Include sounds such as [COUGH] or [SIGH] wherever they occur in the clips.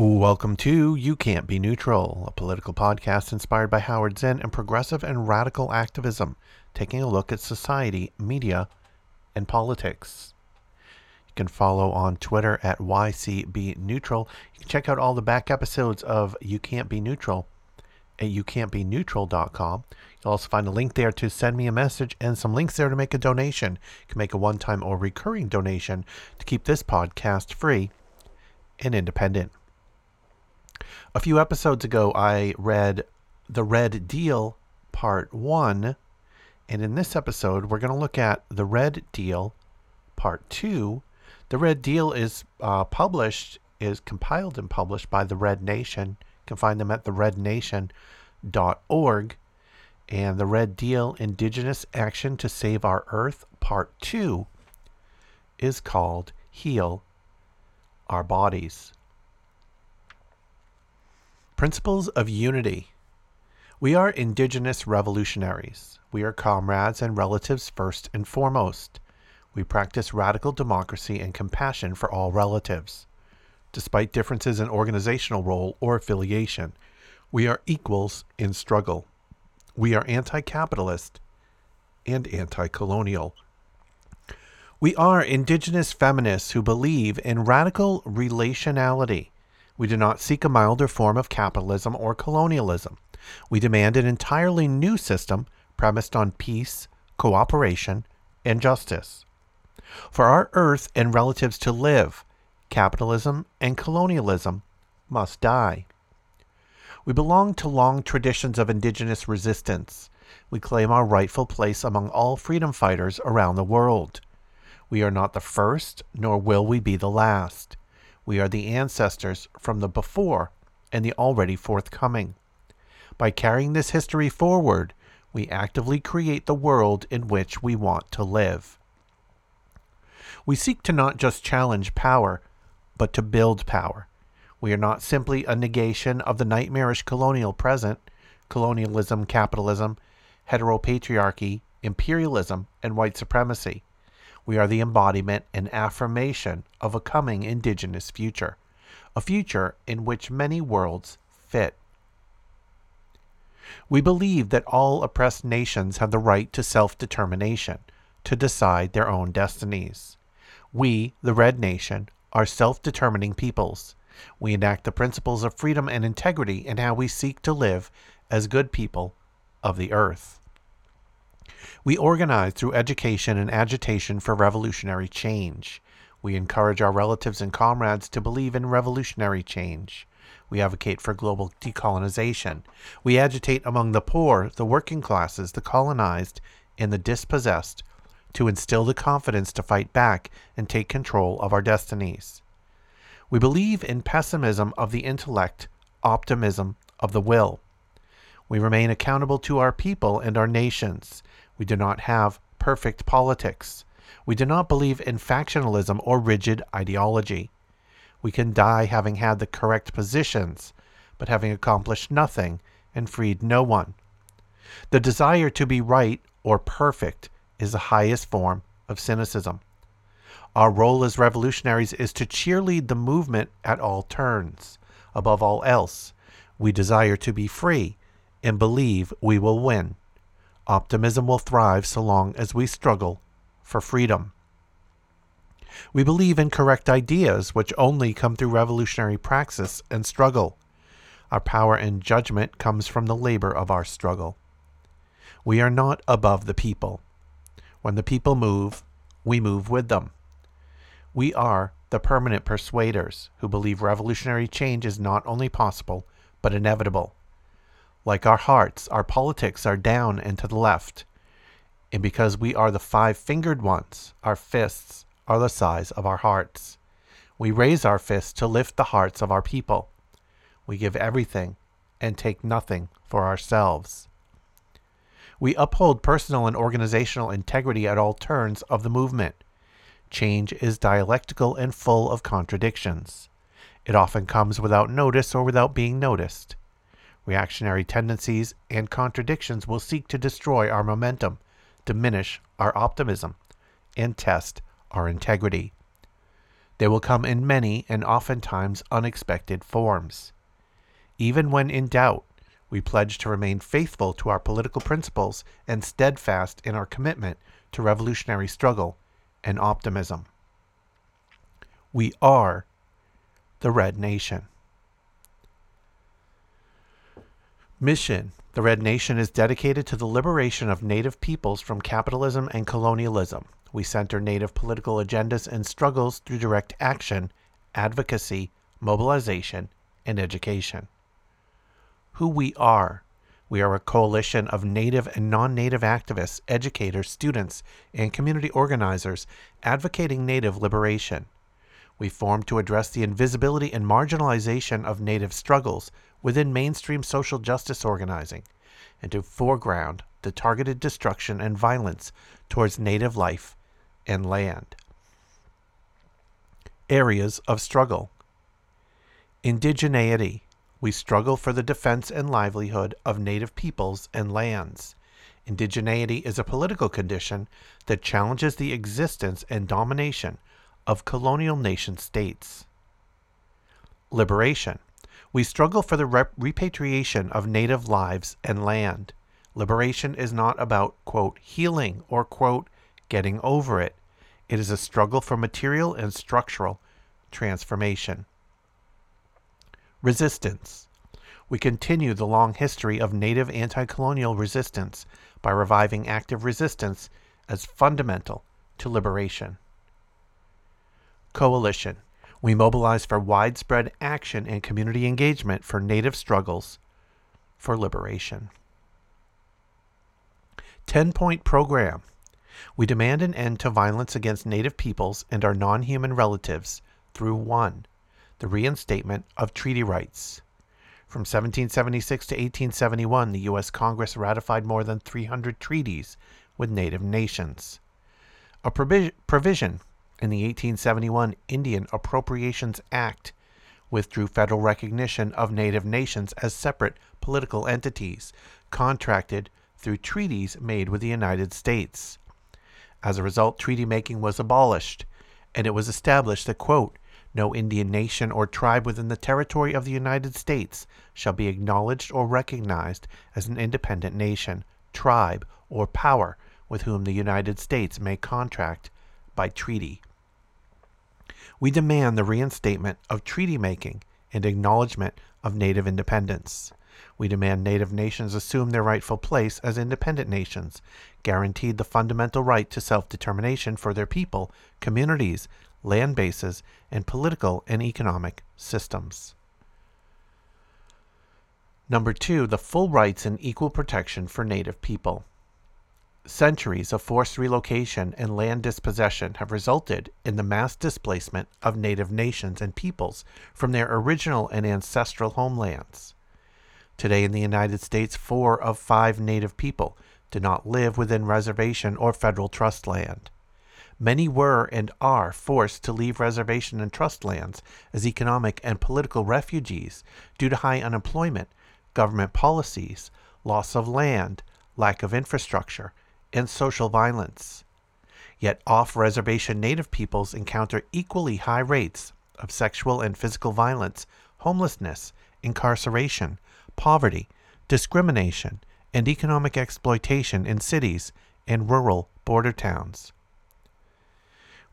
Welcome to You Can't Be Neutral, a political podcast inspired by Howard Zinn and progressive and radical activism, taking a look at society, media, and politics. You can follow on Twitter at YCB Neutral. You can check out all the back episodes of You Can't Be Neutral at youcan'tbeneutral.com. You'll also find a link there to send me a message and some links there to make a donation. You can make a one time or recurring donation to keep this podcast free and independent. A few episodes ago, I read The Red Deal Part 1. And in this episode, we're going to look at The Red Deal Part 2. The Red Deal is uh, published, is compiled and published by the Red Nation. You can find them at therednation.org. And The Red Deal Indigenous Action to Save Our Earth Part 2 is called Heal Our Bodies. Principles of Unity. We are indigenous revolutionaries. We are comrades and relatives first and foremost. We practice radical democracy and compassion for all relatives. Despite differences in organizational role or affiliation, we are equals in struggle. We are anti capitalist and anti colonial. We are indigenous feminists who believe in radical relationality. We do not seek a milder form of capitalism or colonialism. We demand an entirely new system premised on peace, cooperation, and justice. For our Earth and relatives to live, capitalism and colonialism must die. We belong to long traditions of indigenous resistance. We claim our rightful place among all freedom fighters around the world. We are not the first, nor will we be the last. We are the ancestors from the before and the already forthcoming. By carrying this history forward, we actively create the world in which we want to live. We seek to not just challenge power, but to build power. We are not simply a negation of the nightmarish colonial present, colonialism, capitalism, heteropatriarchy, imperialism, and white supremacy. We are the embodiment and affirmation of a coming indigenous future, a future in which many worlds fit. We believe that all oppressed nations have the right to self determination, to decide their own destinies. We, the Red Nation, are self determining peoples. We enact the principles of freedom and integrity in how we seek to live as good people of the earth. We organize through education and agitation for revolutionary change. We encourage our relatives and comrades to believe in revolutionary change. We advocate for global decolonization. We agitate among the poor, the working classes, the colonized, and the dispossessed to instill the confidence to fight back and take control of our destinies. We believe in pessimism of the intellect, optimism of the will. We remain accountable to our people and our nations. We do not have perfect politics. We do not believe in factionalism or rigid ideology. We can die having had the correct positions, but having accomplished nothing and freed no one. The desire to be right or perfect is the highest form of cynicism. Our role as revolutionaries is to cheerlead the movement at all turns. Above all else, we desire to be free and believe we will win. Optimism will thrive so long as we struggle for freedom. We believe in correct ideas, which only come through revolutionary praxis and struggle. Our power and judgment comes from the labor of our struggle. We are not above the people. When the people move, we move with them. We are the permanent persuaders who believe revolutionary change is not only possible, but inevitable. Like our hearts, our politics are down and to the left. And because we are the five fingered ones, our fists are the size of our hearts. We raise our fists to lift the hearts of our people. We give everything and take nothing for ourselves. We uphold personal and organizational integrity at all turns of the movement. Change is dialectical and full of contradictions. It often comes without notice or without being noticed. Reactionary tendencies and contradictions will seek to destroy our momentum, diminish our optimism, and test our integrity. They will come in many and oftentimes unexpected forms. Even when in doubt, we pledge to remain faithful to our political principles and steadfast in our commitment to revolutionary struggle and optimism. We are the Red Nation. Mission The Red Nation is dedicated to the liberation of Native peoples from capitalism and colonialism. We center Native political agendas and struggles through direct action, advocacy, mobilization, and education who we are. We are a coalition of Native and non Native activists, educators, students, and community organizers advocating Native liberation. We formed to address the invisibility and marginalization of Native struggles within mainstream social justice organizing and to foreground the targeted destruction and violence towards Native life and land. Areas of struggle Indigeneity we struggle for the defense and livelihood of native peoples and lands. Indigeneity is a political condition that challenges the existence and domination of colonial nation states. Liberation. We struggle for the rep- repatriation of native lives and land. Liberation is not about, quote, healing or, quote, getting over it. It is a struggle for material and structural transformation. Resistance. We continue the long history of Native anti colonial resistance by reviving active resistance as fundamental to liberation. Coalition. We mobilize for widespread action and community engagement for Native struggles for liberation. 10 point program. We demand an end to violence against Native peoples and our non human relatives through 1 the reinstatement of treaty rights. From 1776 to 1871, the U.S. Congress ratified more than 300 treaties with native nations. A provision in the 1871 Indian Appropriations Act withdrew federal recognition of native nations as separate political entities contracted through treaties made with the United States. As a result, treaty making was abolished, and it was established that, quote, no Indian nation or tribe within the territory of the United States shall be acknowledged or recognized as an independent nation, tribe, or power with whom the United States may contract by treaty. We demand the reinstatement of treaty making and acknowledgement of Native independence. We demand Native nations assume their rightful place as independent nations, guaranteed the fundamental right to self determination for their people, communities, land bases, and political and economic systems. Number two, the full rights and equal protection for Native people. Centuries of forced relocation and land dispossession have resulted in the mass displacement of Native nations and peoples from their original and ancestral homelands. Today in the United States, four of five Native people do not live within reservation or federal trust land. Many were and are forced to leave reservation and trust lands as economic and political refugees due to high unemployment, government policies, loss of land, lack of infrastructure, and social violence. Yet off reservation Native peoples encounter equally high rates of sexual and physical violence, homelessness, incarceration, poverty, discrimination, and economic exploitation in cities and rural border towns.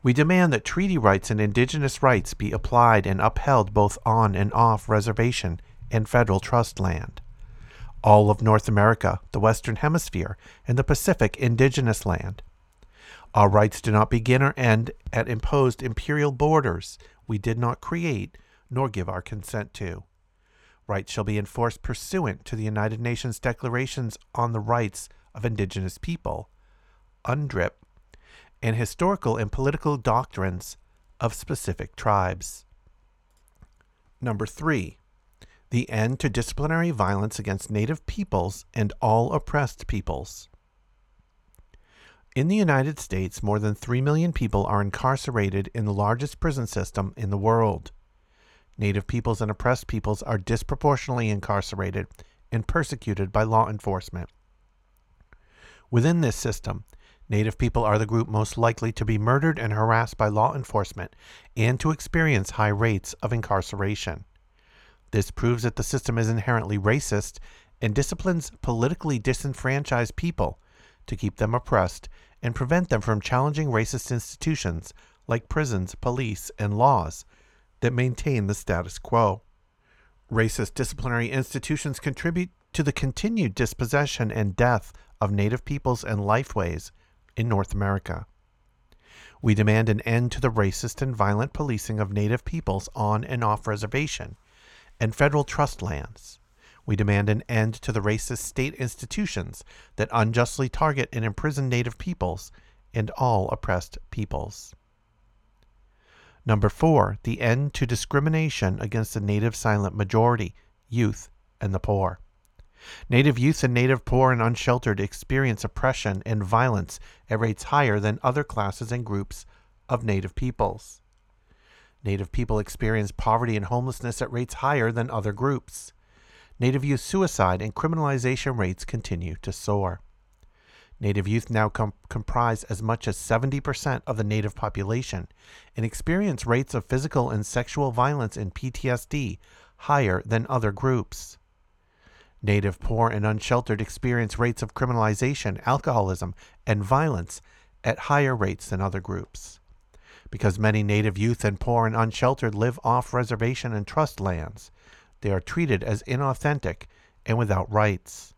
We demand that treaty rights and indigenous rights be applied and upheld both on and off reservation and federal trust land. All of North America, the Western Hemisphere, and the Pacific indigenous land. Our rights do not begin or end at imposed imperial borders we did not create nor give our consent to. Rights shall be enforced pursuant to the United Nations Declarations on the Rights of Indigenous People, UNDRIP, and historical and political doctrines of specific tribes. Number three, The end to disciplinary violence against Native peoples and all oppressed peoples. In the United States, more than 3 million people are incarcerated in the largest prison system in the world. Native peoples and oppressed peoples are disproportionately incarcerated and persecuted by law enforcement. Within this system, Native people are the group most likely to be murdered and harassed by law enforcement and to experience high rates of incarceration. This proves that the system is inherently racist and disciplines politically disenfranchised people to keep them oppressed and prevent them from challenging racist institutions like prisons, police, and laws that maintain the status quo. Racist disciplinary institutions contribute to the continued dispossession and death of Native peoples and lifeways in North America. We demand an end to the racist and violent policing of Native peoples on and off reservation and federal trust lands. We demand an end to the racist state institutions that unjustly target and imprison Native peoples and all oppressed peoples. Number four, the end to discrimination against the Native silent majority, youth, and the poor. Native youth and Native poor and unsheltered experience oppression and violence at rates higher than other classes and groups of Native peoples. Native people experience poverty and homelessness at rates higher than other groups. Native youth suicide and criminalization rates continue to soar. Native youth now com- comprise as much as 70% of the Native population and experience rates of physical and sexual violence and PTSD higher than other groups. Native poor and unsheltered experience rates of criminalization, alcoholism, and violence at higher rates than other groups. Because many Native youth and poor and unsheltered live off reservation and trust lands, they are treated as inauthentic and without rights.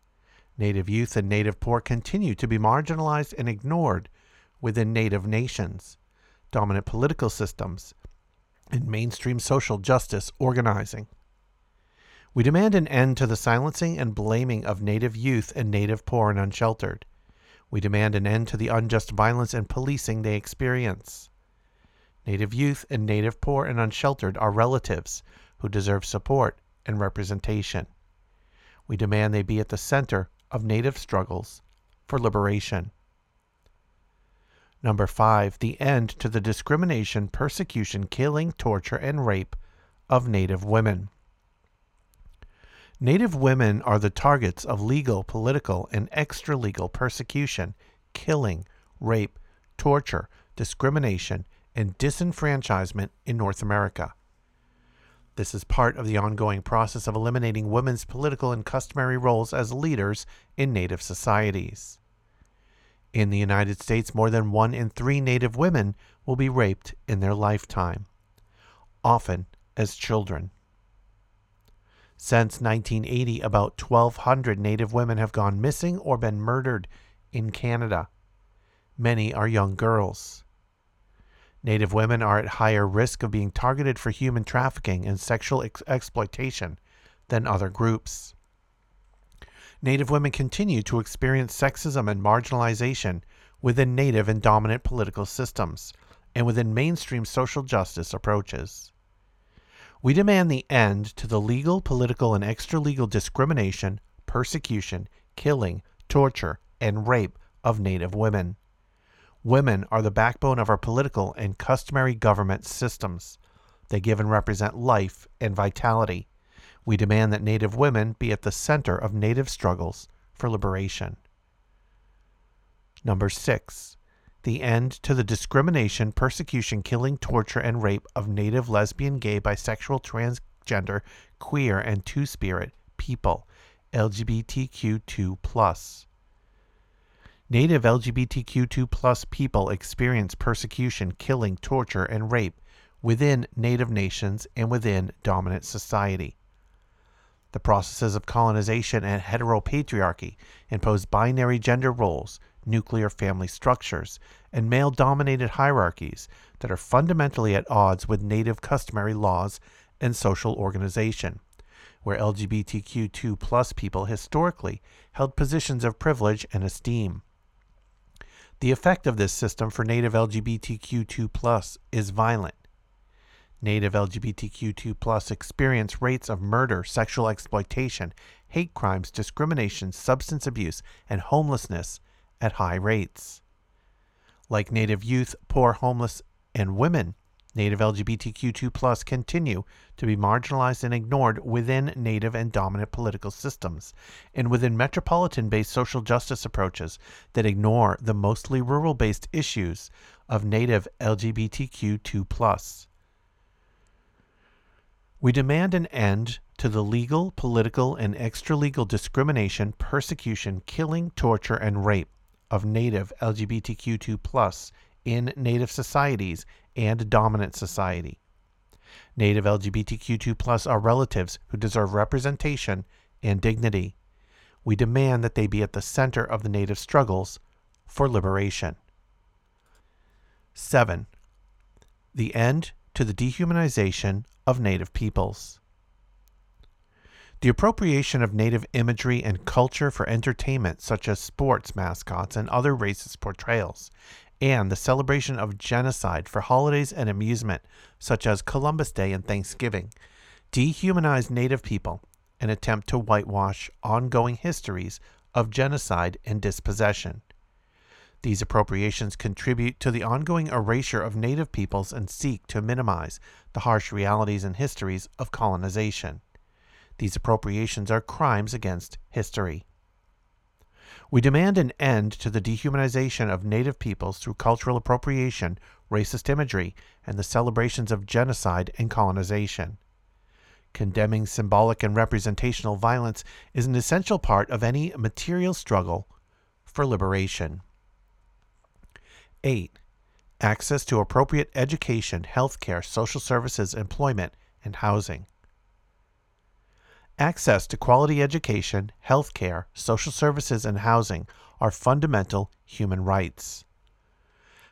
Native youth and Native poor continue to be marginalized and ignored within Native nations, dominant political systems, and mainstream social justice organizing. We demand an end to the silencing and blaming of Native youth and Native poor and unsheltered. We demand an end to the unjust violence and policing they experience. Native youth and Native poor and unsheltered are relatives who deserve support and representation. We demand they be at the center of Native struggles for liberation. Number five, the end to the discrimination, persecution, killing, torture, and rape of Native women. Native women are the targets of legal, political, and extra legal persecution, killing, rape, torture, discrimination, and disenfranchisement in North America. This is part of the ongoing process of eliminating women's political and customary roles as leaders in Native societies. In the United States, more than one in three Native women will be raped in their lifetime, often as children. Since 1980, about 1,200 Native women have gone missing or been murdered in Canada. Many are young girls. Native women are at higher risk of being targeted for human trafficking and sexual ex- exploitation than other groups. Native women continue to experience sexism and marginalization within Native and dominant political systems and within mainstream social justice approaches. We demand the end to the legal, political, and extralegal discrimination, persecution, killing, torture, and rape of Native women. Women are the backbone of our political and customary government systems. They give and represent life and vitality. We demand that Native women be at the center of Native struggles for liberation. Number six, the end to the discrimination, persecution, killing, torture, and rape of Native lesbian, gay, bisexual, transgender, queer, and two spirit people, LGBTQ2. Native LGBTQ2 people experience persecution, killing, torture, and rape within Native nations and within dominant society. The processes of colonization and heteropatriarchy impose binary gender roles nuclear family structures, and male dominated hierarchies that are fundamentally at odds with native customary laws and social organization, where LGBTQ2 people historically held positions of privilege and esteem. The effect of this system for native LGBTQ2 is violent. Native LGBTQ2 experience rates of murder, sexual exploitation, hate crimes, discrimination, substance abuse, and homelessness at high rates. Like Native youth, poor, homeless, and women, Native LGBTQ2 plus continue to be marginalized and ignored within Native and dominant political systems, and within metropolitan based social justice approaches that ignore the mostly rural based issues of Native LGBTQ2. plus. We demand an end to the legal, political, and extralegal discrimination, persecution, killing, torture, and rape of Native LGBTQ2 plus in Native societies and dominant society. Native LGBTQ2 are relatives who deserve representation and dignity. We demand that they be at the center of the Native struggles for liberation. 7. The end to the dehumanization of Native peoples. The appropriation of Native imagery and culture for entertainment, such as sports mascots and other racist portrayals, and the celebration of genocide for holidays and amusement, such as Columbus Day and Thanksgiving, dehumanize Native people and attempt to whitewash ongoing histories of genocide and dispossession. These appropriations contribute to the ongoing erasure of Native peoples and seek to minimize the harsh realities and histories of colonization. These appropriations are crimes against history. We demand an end to the dehumanization of Native peoples through cultural appropriation, racist imagery, and the celebrations of genocide and colonization. Condemning symbolic and representational violence is an essential part of any material struggle for liberation. 8. Access to appropriate education, healthcare, social services, employment, and housing. Access to quality education, healthcare, social services, and housing are fundamental human rights.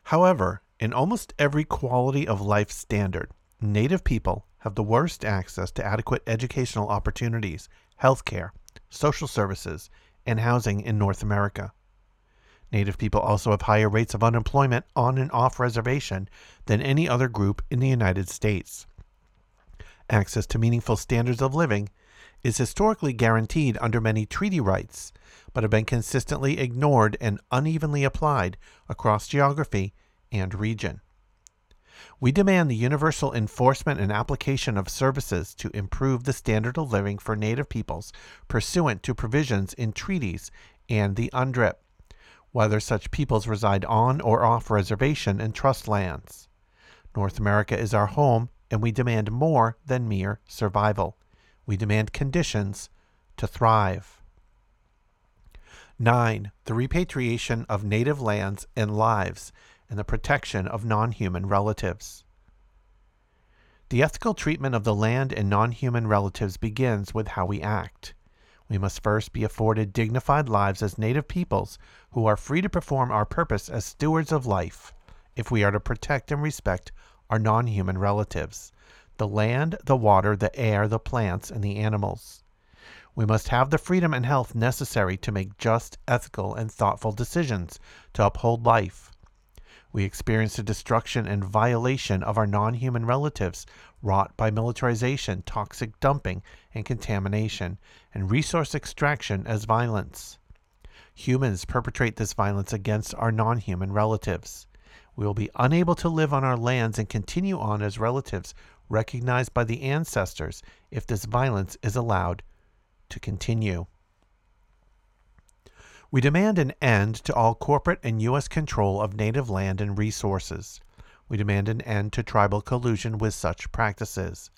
However, in almost every quality of life standard, Native people have the worst access to adequate educational opportunities, healthcare, social services, and housing in North America. Native people also have higher rates of unemployment on and off reservation than any other group in the United States. Access to meaningful standards of living is historically guaranteed under many treaty rights, but have been consistently ignored and unevenly applied across geography and region. We demand the universal enforcement and application of services to improve the standard of living for Native peoples pursuant to provisions in treaties and the UNDRIP whether such peoples reside on or off reservation and trust lands. North America is our home, and we demand more than mere survival. We demand conditions to thrive. 9. The repatriation of native lands and lives and the protection of non human relatives. The ethical treatment of the land and non human relatives begins with how we act. We must first be afforded dignified lives as native peoples who are free to perform our purpose as stewards of life if we are to protect and respect our non human relatives the land, the water, the air, the plants, and the animals. We must have the freedom and health necessary to make just, ethical, and thoughtful decisions to uphold life. We experience the destruction and violation of our non human relatives wrought by militarization, toxic dumping, and contamination, and resource extraction as violence. Humans perpetrate this violence against our non human relatives. We will be unable to live on our lands and continue on as relatives recognized by the ancestors if this violence is allowed to continue. We demand an end to all corporate and U.S. control of native land and resources. We demand an end to tribal collusion with such practices.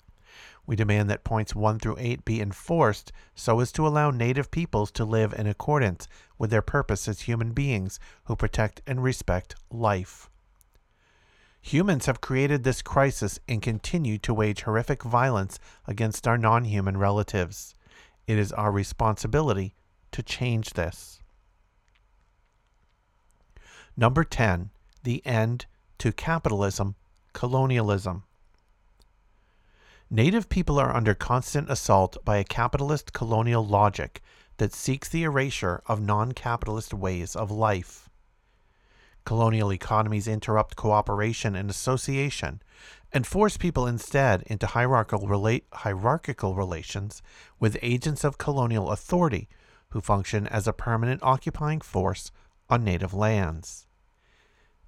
We demand that points 1 through 8 be enforced so as to allow Native peoples to live in accordance with their purpose as human beings who protect and respect life. Humans have created this crisis and continue to wage horrific violence against our non human relatives. It is our responsibility to change this. Number 10. The end to capitalism, colonialism. Native people are under constant assault by a capitalist colonial logic that seeks the erasure of non capitalist ways of life. Colonial economies interrupt cooperation and association and force people instead into hierarchical, rela- hierarchical relations with agents of colonial authority who function as a permanent occupying force on native lands.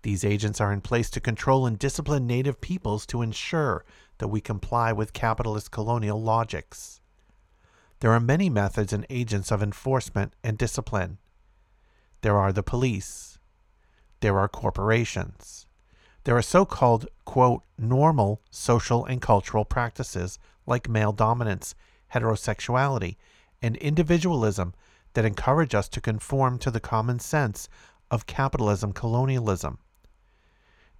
These agents are in place to control and discipline native peoples to ensure that we comply with capitalist colonial logics. There are many methods and agents of enforcement and discipline. There are the police. There are corporations. There are so called, quote, normal social and cultural practices like male dominance, heterosexuality, and individualism that encourage us to conform to the common sense of capitalism colonialism.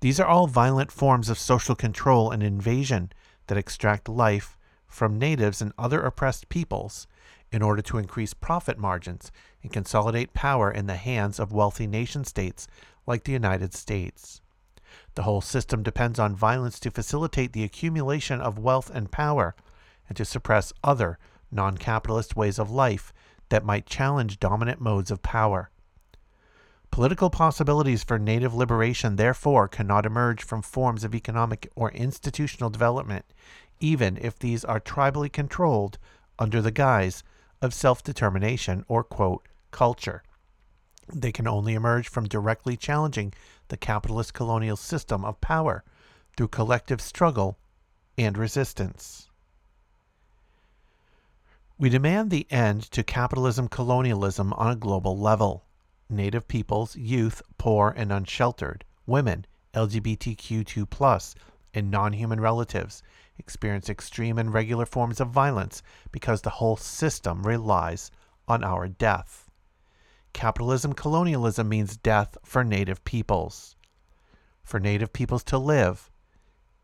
These are all violent forms of social control and invasion that extract life from natives and other oppressed peoples in order to increase profit margins and consolidate power in the hands of wealthy nation states like the United States. The whole system depends on violence to facilitate the accumulation of wealth and power and to suppress other non capitalist ways of life that might challenge dominant modes of power. Political possibilities for native liberation, therefore, cannot emerge from forms of economic or institutional development, even if these are tribally controlled under the guise of self determination or, quote, culture. They can only emerge from directly challenging the capitalist colonial system of power through collective struggle and resistance. We demand the end to capitalism colonialism on a global level. Native peoples, youth, poor and unsheltered, women, LGBTQ2, and non human relatives experience extreme and regular forms of violence because the whole system relies on our death. Capitalism colonialism means death for native peoples. For native peoples to live,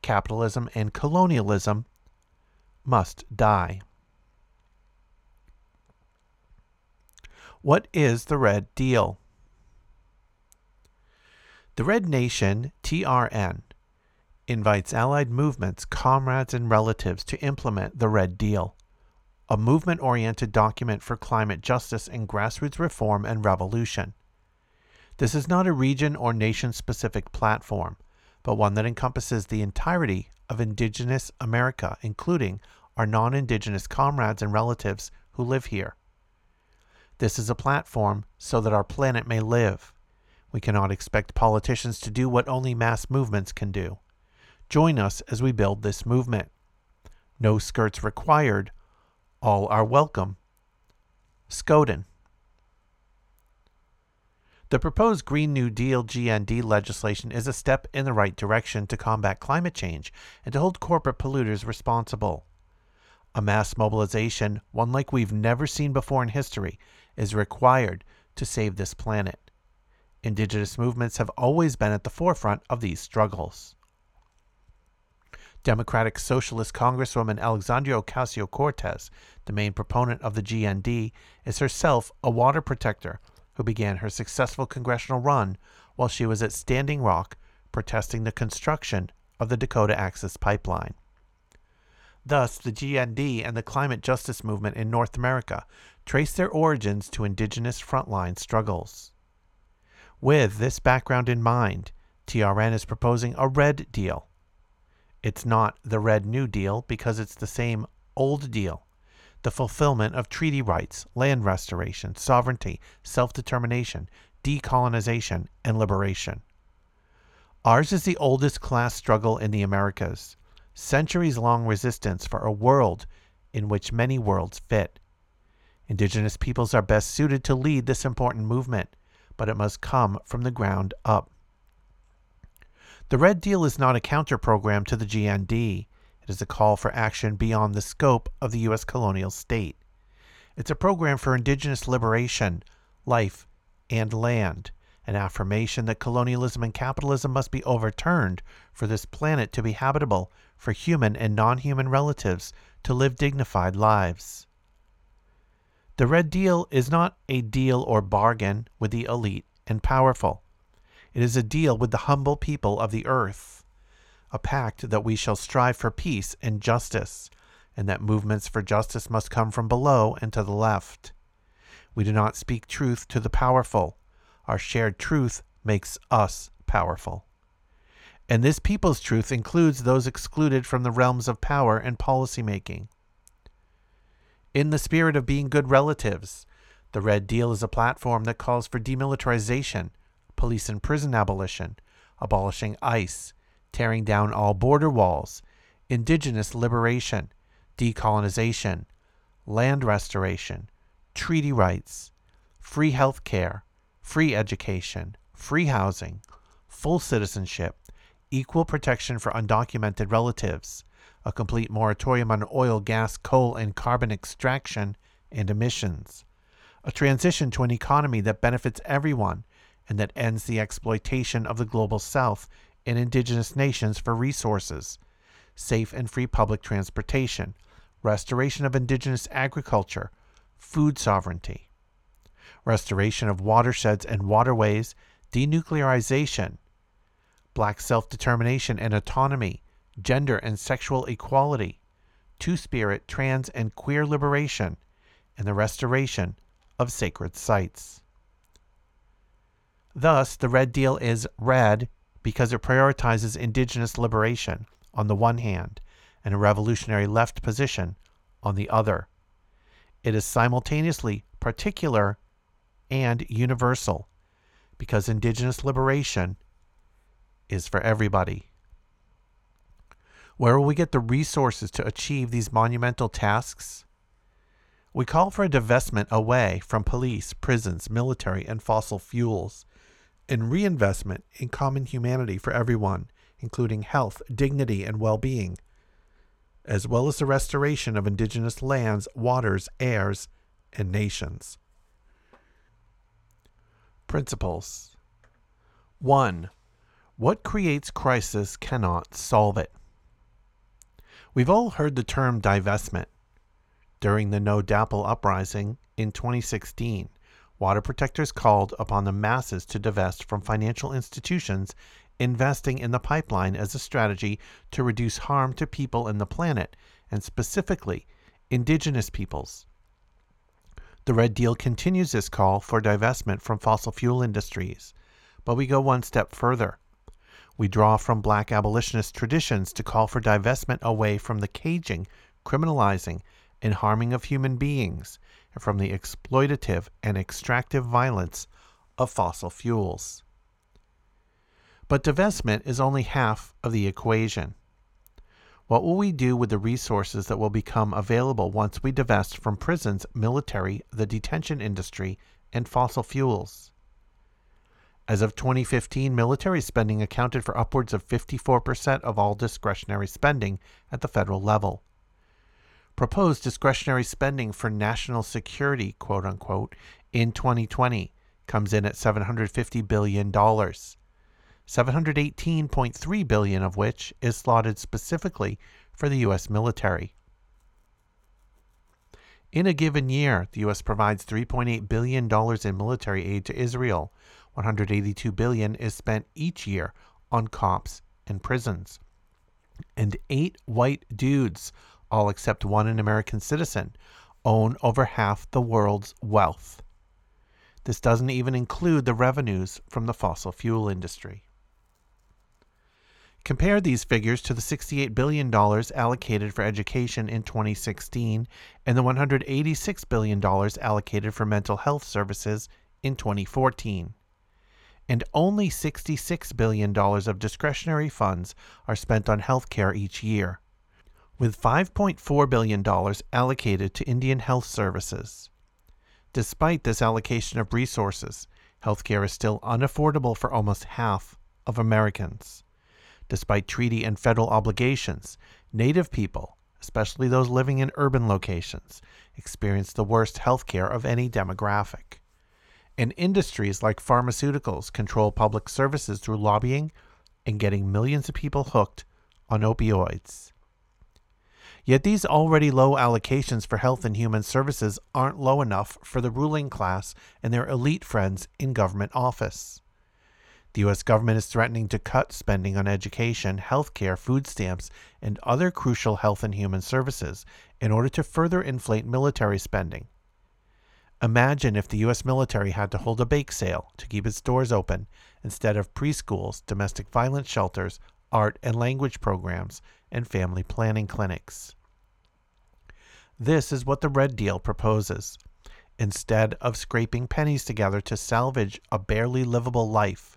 capitalism and colonialism must die. What is the Red Deal? The Red Nation, TRN, invites allied movements, comrades, and relatives to implement the Red Deal, a movement oriented document for climate justice and grassroots reform and revolution. This is not a region or nation specific platform, but one that encompasses the entirety of Indigenous America, including our non Indigenous comrades and relatives who live here. This is a platform so that our planet may live. We cannot expect politicians to do what only mass movements can do. Join us as we build this movement. No skirts required. All are welcome. Skoden. The proposed Green New Deal GND legislation is a step in the right direction to combat climate change and to hold corporate polluters responsible. A mass mobilization, one like we've never seen before in history, is required to save this planet. Indigenous movements have always been at the forefront of these struggles. Democratic Socialist Congresswoman Alexandria Ocasio Cortez, the main proponent of the GND, is herself a water protector who began her successful congressional run while she was at Standing Rock protesting the construction of the Dakota Access Pipeline. Thus, the GND and the climate justice movement in North America trace their origins to indigenous frontline struggles. With this background in mind, TRN is proposing a red deal. It's not the Red New Deal because it's the same old deal the fulfillment of treaty rights, land restoration, sovereignty, self determination, decolonization, and liberation. Ours is the oldest class struggle in the Americas centuries long resistance for a world in which many worlds fit. Indigenous peoples are best suited to lead this important movement, but it must come from the ground up. The Red Deal is not a counter program to the GND. It is a call for action beyond the scope of the U.S. colonial state. It's a program for indigenous liberation, life, and land, an affirmation that colonialism and capitalism must be overturned for this planet to be habitable for human and non human relatives to live dignified lives. The Red Deal is not a deal or bargain with the elite and powerful. It is a deal with the humble people of the earth, a pact that we shall strive for peace and justice, and that movements for justice must come from below and to the left. We do not speak truth to the powerful. Our shared truth makes us powerful. And this people's truth includes those excluded from the realms of power and policy making. In the spirit of being good relatives, the Red Deal is a platform that calls for demilitarization, police and prison abolition, abolishing ICE, tearing down all border walls, indigenous liberation, decolonization, land restoration, treaty rights, free health care, free education, free housing, full citizenship, equal protection for undocumented relatives, a complete moratorium on oil, gas, coal, and carbon extraction and emissions, a transition to an economy that benefits everyone and that ends the exploitation of the global south and indigenous nations for resources, safe and free public transportation, restoration of indigenous agriculture, food sovereignty, restoration of watersheds and waterways, denuclearization, black self determination and autonomy, gender and sexual equality, two spirit, trans, and queer liberation, and the restoration of sacred sites. Thus, the Red Deal is red because it prioritizes indigenous liberation on the one hand and a revolutionary left position on the other. It is simultaneously particular and universal because indigenous liberation is for everybody. Where will we get the resources to achieve these monumental tasks? We call for a divestment away from police, prisons, military, and fossil fuels, and reinvestment in common humanity for everyone, including health, dignity, and well being, as well as the restoration of indigenous lands, waters, airs, and nations. Principles 1. What creates crisis cannot solve it. We've all heard the term divestment. During the No DAPL uprising in 2016, water protectors called upon the masses to divest from financial institutions investing in the pipeline as a strategy to reduce harm to people and the planet, and specifically indigenous peoples. The Red Deal continues this call for divestment from fossil fuel industries, but we go one step further. We draw from black abolitionist traditions to call for divestment away from the caging, criminalizing, and harming of human beings, and from the exploitative and extractive violence of fossil fuels. But divestment is only half of the equation. What will we do with the resources that will become available once we divest from prisons, military, the detention industry, and fossil fuels? As of 2015, military spending accounted for upwards of 54% of all discretionary spending at the federal level. Proposed discretionary spending for national security, quote unquote, in 2020 comes in at $750 billion. 718.3 billion of which is slotted specifically for the US military. In a given year, the US provides 3.8 billion dollars in military aid to Israel, 182 billion is spent each year on cops and prisons. And eight white dudes, all except one an American citizen, own over half the world's wealth. This doesn't even include the revenues from the fossil fuel industry. Compare these figures to the $68 billion allocated for education in 2016 and the $186 billion allocated for mental health services in 2014 and only $66 billion of discretionary funds are spent on healthcare each year, with $5.4 billion allocated to Indian health services. Despite this allocation of resources, healthcare is still unaffordable for almost half of Americans. Despite treaty and federal obligations, Native people, especially those living in urban locations, experience the worst healthcare of any demographic and industries like pharmaceuticals control public services through lobbying and getting millions of people hooked on opioids. Yet these already low allocations for health and human services aren't low enough for the ruling class and their elite friends in government office. The U.S. government is threatening to cut spending on education, healthcare, food stamps, and other crucial health and human services in order to further inflate military spending Imagine if the U.S. military had to hold a bake sale to keep its doors open instead of preschools, domestic violence shelters, art and language programs, and family planning clinics. This is what the Red Deal proposes. Instead of scraping pennies together to salvage a barely livable life,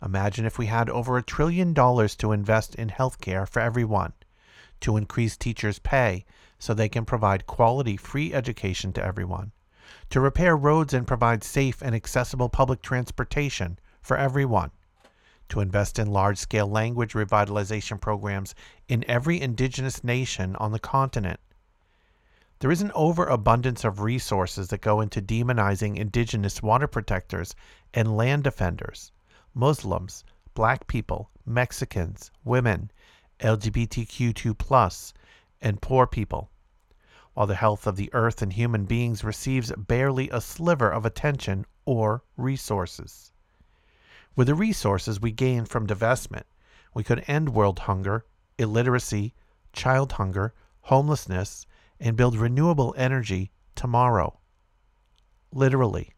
imagine if we had over a trillion dollars to invest in health care for everyone, to increase teachers' pay so they can provide quality free education to everyone, to repair roads and provide safe and accessible public transportation for everyone, to invest in large scale language revitalization programs in every indigenous nation on the continent. There is an overabundance of resources that go into demonizing indigenous water protectors and land defenders, Muslims, black people, Mexicans, women, LGBTQ2, and poor people. While the health of the earth and human beings receives barely a sliver of attention or resources. With the resources we gain from divestment, we could end world hunger, illiteracy, child hunger, homelessness, and build renewable energy tomorrow. Literally.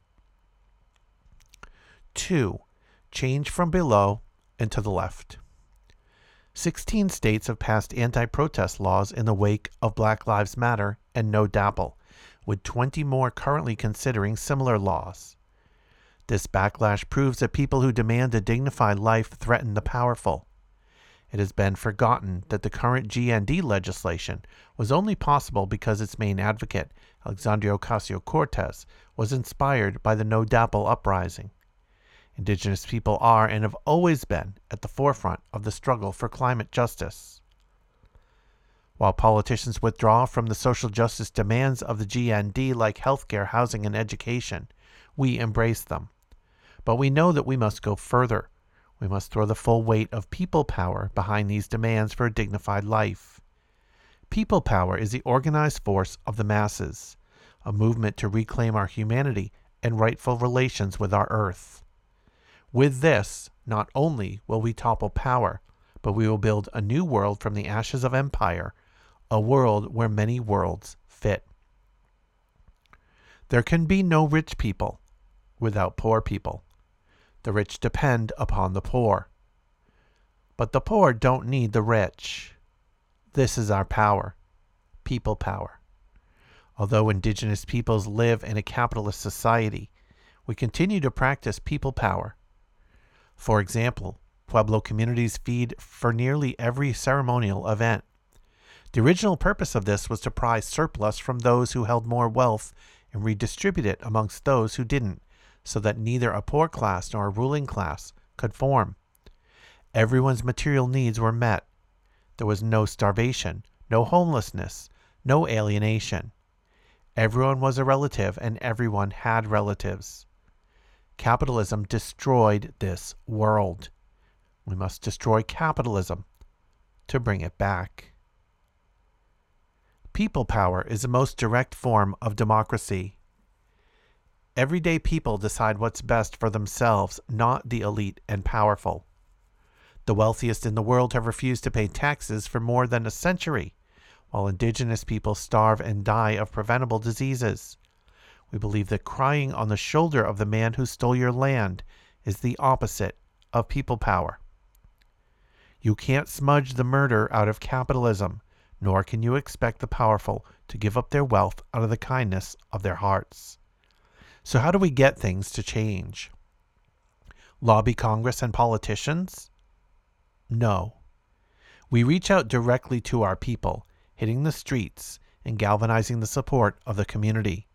2. Change from below and to the left. 16 states have passed anti protest laws in the wake of Black Lives Matter and No DAPL, with 20 more currently considering similar laws. This backlash proves that people who demand a dignified life threaten the powerful. It has been forgotten that the current GND legislation was only possible because its main advocate, Alexandria Ocasio Cortez, was inspired by the No DAPL uprising. Indigenous people are and have always been at the forefront of the struggle for climate justice. While politicians withdraw from the social justice demands of the GND like healthcare, housing, and education, we embrace them. But we know that we must go further. We must throw the full weight of people power behind these demands for a dignified life. People power is the organized force of the masses, a movement to reclaim our humanity and rightful relations with our earth. With this, not only will we topple power, but we will build a new world from the ashes of empire, a world where many worlds fit. There can be no rich people without poor people. The rich depend upon the poor. But the poor don't need the rich. This is our power people power. Although indigenous peoples live in a capitalist society, we continue to practice people power. For example, Pueblo communities feed for nearly every ceremonial event. The original purpose of this was to prize surplus from those who held more wealth and redistribute it amongst those who didn't so that neither a poor class nor a ruling class could form. Everyone's material needs were met. There was no starvation, no homelessness, no alienation. Everyone was a relative and everyone had relatives. Capitalism destroyed this world. We must destroy capitalism to bring it back. People power is the most direct form of democracy. Everyday people decide what's best for themselves, not the elite and powerful. The wealthiest in the world have refused to pay taxes for more than a century, while indigenous people starve and die of preventable diseases. We believe that crying on the shoulder of the man who stole your land is the opposite of people power. You can't smudge the murder out of capitalism, nor can you expect the powerful to give up their wealth out of the kindness of their hearts. So, how do we get things to change? Lobby Congress and politicians? No. We reach out directly to our people, hitting the streets and galvanizing the support of the community.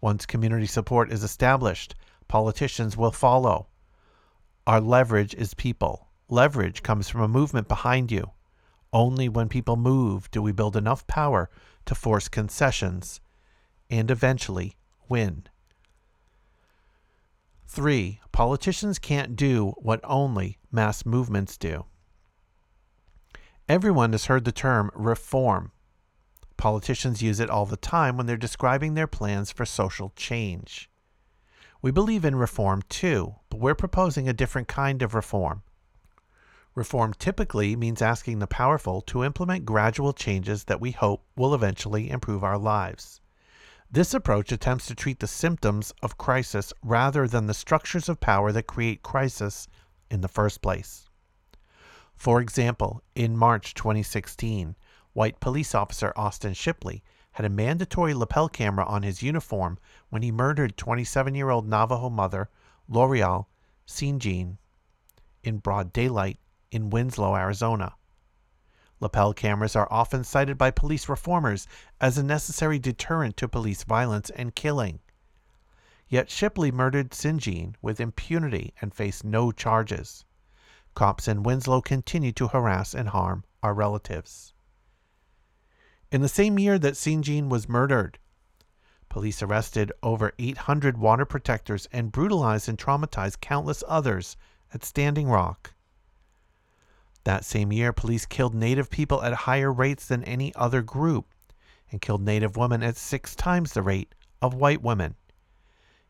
Once community support is established, politicians will follow. Our leverage is people. Leverage comes from a movement behind you. Only when people move do we build enough power to force concessions and eventually win. 3. Politicians can't do what only mass movements do. Everyone has heard the term reform. Politicians use it all the time when they're describing their plans for social change. We believe in reform too, but we're proposing a different kind of reform. Reform typically means asking the powerful to implement gradual changes that we hope will eventually improve our lives. This approach attempts to treat the symptoms of crisis rather than the structures of power that create crisis in the first place. For example, in March 2016, white police officer Austin Shipley had a mandatory lapel camera on his uniform when he murdered 27 year old Navajo mother Loreal Jean in broad daylight in Winslow, Arizona. Lapel cameras are often cited by police reformers as a necessary deterrent to police violence and killing. Yet Shipley murdered Tsingine with impunity and faced no charges. Cops in Winslow continue to harass and harm our relatives. In the same year that Tsingine was murdered, police arrested over 800 water protectors and brutalized and traumatized countless others at Standing Rock. That same year, police killed Native people at higher rates than any other group and killed Native women at six times the rate of white women.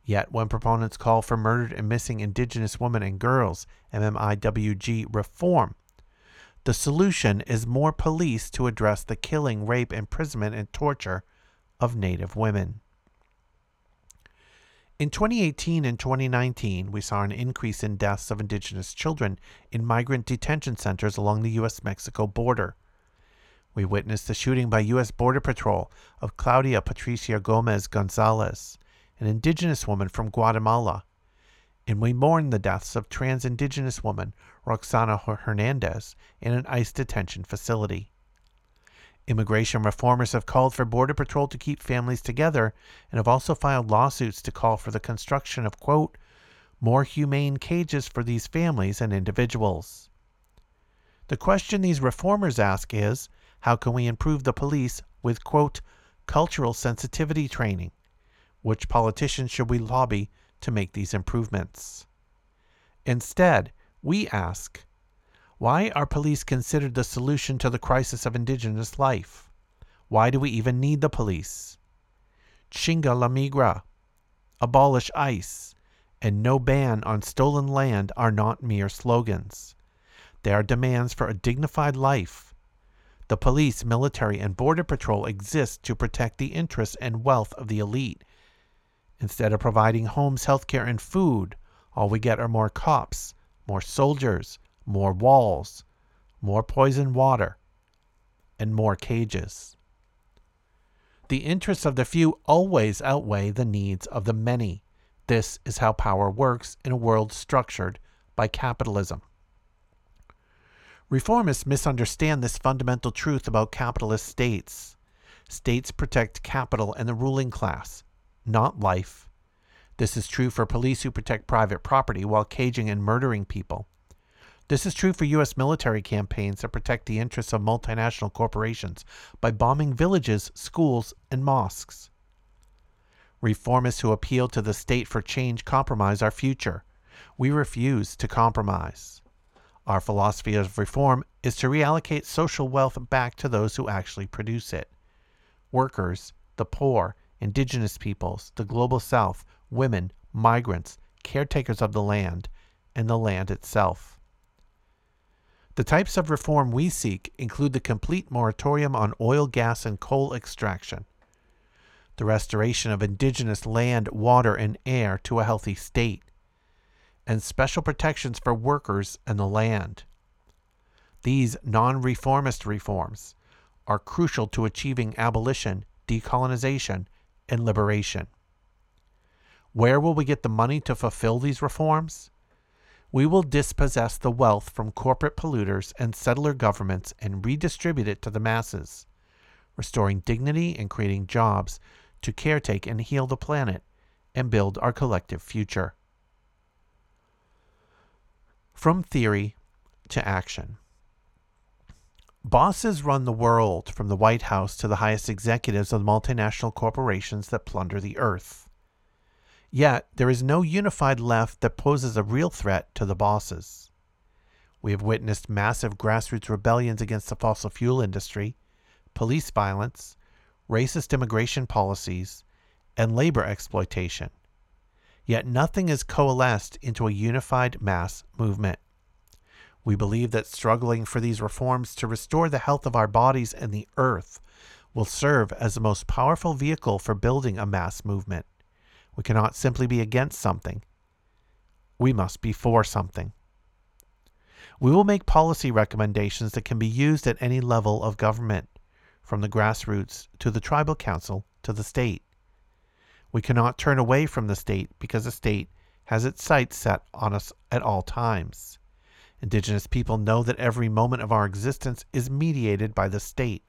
Yet, when proponents call for murdered and missing Indigenous women and girls, MMIWG reform, the solution is more police to address the killing, rape, imprisonment, and torture of Native women. In 2018 and 2019, we saw an increase in deaths of Indigenous children in migrant detention centers along the U.S. Mexico border. We witnessed the shooting by U.S. Border Patrol of Claudia Patricia Gomez Gonzalez, an Indigenous woman from Guatemala. And we mourn the deaths of trans Indigenous woman Roxana Hernandez in an ICE detention facility. Immigration reformers have called for Border Patrol to keep families together and have also filed lawsuits to call for the construction of, quote, more humane cages for these families and individuals. The question these reformers ask is how can we improve the police with, quote, cultural sensitivity training? Which politicians should we lobby to make these improvements? Instead, we ask why are police considered the solution to the crisis of indigenous life? Why do we even need the police? Chinga la migra, abolish ICE, and no ban on stolen land are not mere slogans. They are demands for a dignified life. The police, military, and border patrol exist to protect the interests and wealth of the elite. Instead of providing homes, health care, and food, all we get are more cops, more soldiers, more walls, more poisoned water, and more cages. The interests of the few always outweigh the needs of the many. This is how power works in a world structured by capitalism. Reformists misunderstand this fundamental truth about capitalist states. States protect capital and the ruling class, not life. This is true for police who protect private property while caging and murdering people. This is true for U.S. military campaigns that protect the interests of multinational corporations by bombing villages, schools, and mosques. Reformists who appeal to the state for change compromise our future. We refuse to compromise. Our philosophy of reform is to reallocate social wealth back to those who actually produce it workers, the poor, indigenous peoples, the global south, women, migrants, caretakers of the land, and the land itself. The types of reform we seek include the complete moratorium on oil, gas, and coal extraction, the restoration of indigenous land, water, and air to a healthy state, and special protections for workers and the land. These non reformist reforms are crucial to achieving abolition, decolonization, and liberation. Where will we get the money to fulfill these reforms? We will dispossess the wealth from corporate polluters and settler governments and redistribute it to the masses, restoring dignity and creating jobs to caretake and heal the planet and build our collective future. From theory to action. Bosses run the world from the White House to the highest executives of the multinational corporations that plunder the earth. Yet, there is no unified left that poses a real threat to the bosses. We have witnessed massive grassroots rebellions against the fossil fuel industry, police violence, racist immigration policies, and labor exploitation. Yet nothing has coalesced into a unified mass movement. We believe that struggling for these reforms to restore the health of our bodies and the earth will serve as the most powerful vehicle for building a mass movement. We cannot simply be against something. We must be for something. We will make policy recommendations that can be used at any level of government, from the grassroots to the tribal council to the state. We cannot turn away from the state because the state has its sights set on us at all times. Indigenous people know that every moment of our existence is mediated by the state.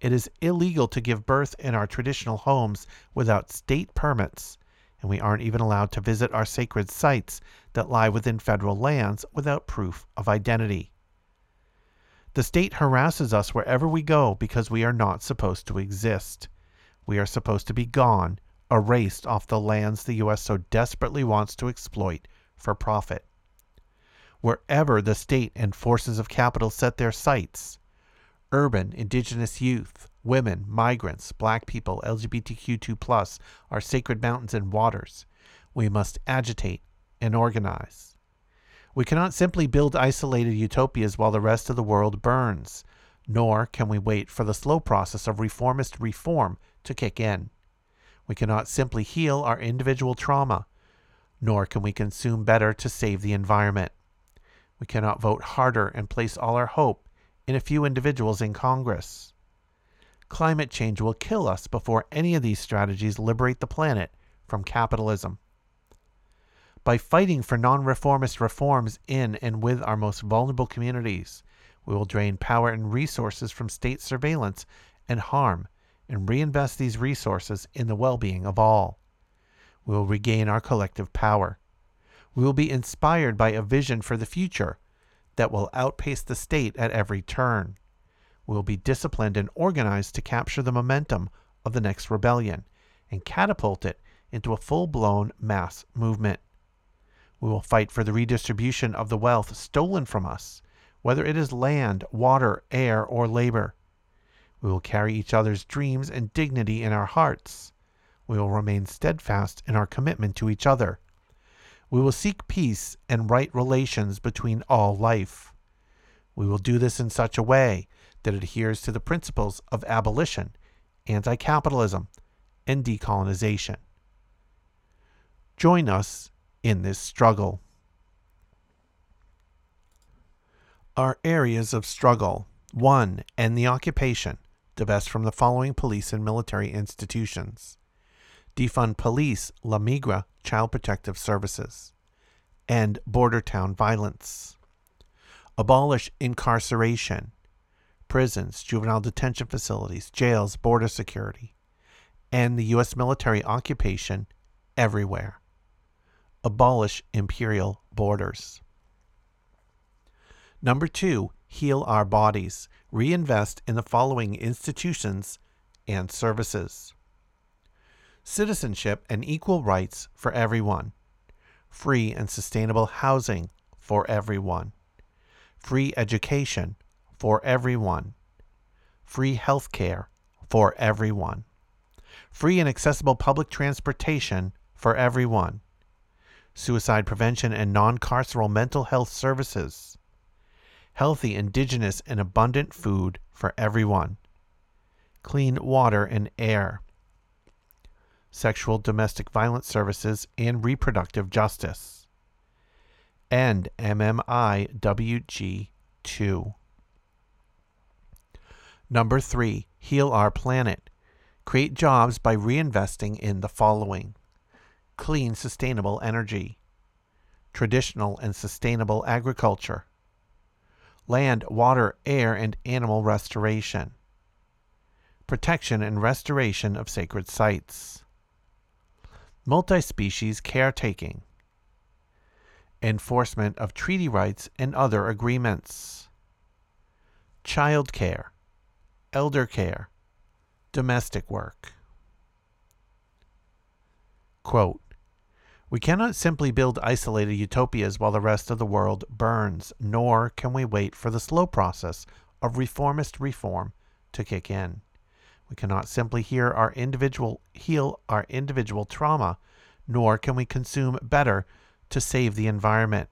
It is illegal to give birth in our traditional homes without state permits, and we aren't even allowed to visit our sacred sites that lie within federal lands without proof of identity. The state harasses us wherever we go because we are not supposed to exist. We are supposed to be gone, erased off the lands the U.S. so desperately wants to exploit for profit. Wherever the state and forces of capital set their sights, urban, indigenous youth, women, migrants, black people, LGBTQ2, our sacred mountains and waters, we must agitate and organize. We cannot simply build isolated utopias while the rest of the world burns, nor can we wait for the slow process of reformist reform to kick in. We cannot simply heal our individual trauma, nor can we consume better to save the environment. We cannot vote harder and place all our hope in a few individuals in Congress. Climate change will kill us before any of these strategies liberate the planet from capitalism. By fighting for non reformist reforms in and with our most vulnerable communities, we will drain power and resources from state surveillance and harm and reinvest these resources in the well being of all. We will regain our collective power. We will be inspired by a vision for the future that will outpace the state at every turn. We will be disciplined and organized to capture the momentum of the next rebellion and catapult it into a full blown mass movement. We will fight for the redistribution of the wealth stolen from us, whether it is land, water, air, or labor. We will carry each other's dreams and dignity in our hearts. We will remain steadfast in our commitment to each other. We will seek peace and right relations between all life. We will do this in such a way that adheres to the principles of abolition, anti capitalism, and decolonization. Join us in this struggle. Our areas of struggle 1. End the occupation divest from the following police and military institutions defund police, La Migra, Child Protective Services, end border town violence, abolish incarceration, prisons, juvenile detention facilities, jails, border security, and the U.S. military occupation everywhere, abolish imperial borders. Number two, heal our bodies, reinvest in the following institutions and services citizenship and equal rights for everyone, free and sustainable housing for everyone, free education for everyone, free health care for everyone, free and accessible public transportation for everyone, suicide prevention and non carceral mental health services. Healthy, indigenous, and abundant food for everyone, clean water and air, sexual domestic violence services, and reproductive justice. End MMIWG2. Number three, heal our planet. Create jobs by reinvesting in the following. Clean, sustainable energy, traditional and sustainable agriculture, land, water, air, and animal restoration, protection and restoration of sacred sites, multi species caretaking, enforcement of treaty rights and other agreements, child care, elder care, domestic work. Quote, we cannot simply build isolated utopias while the rest of the world burns, nor can we wait for the slow process of reformist reform to kick in. We cannot simply hear our individual heal our individual trauma, nor can we consume better to save the environment.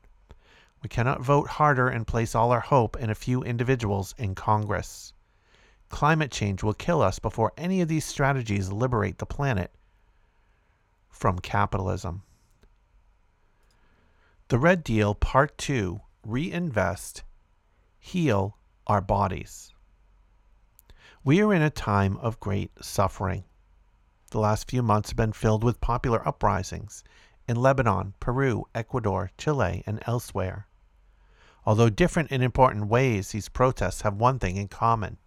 We cannot vote harder and place all our hope in a few individuals in Congress. Climate change will kill us before any of these strategies liberate the planet from capitalism. The Red Deal Part 2 Reinvest, Heal Our Bodies. We are in a time of great suffering. The last few months have been filled with popular uprisings in Lebanon, Peru, Ecuador, Chile, and elsewhere. Although different in important ways, these protests have one thing in common.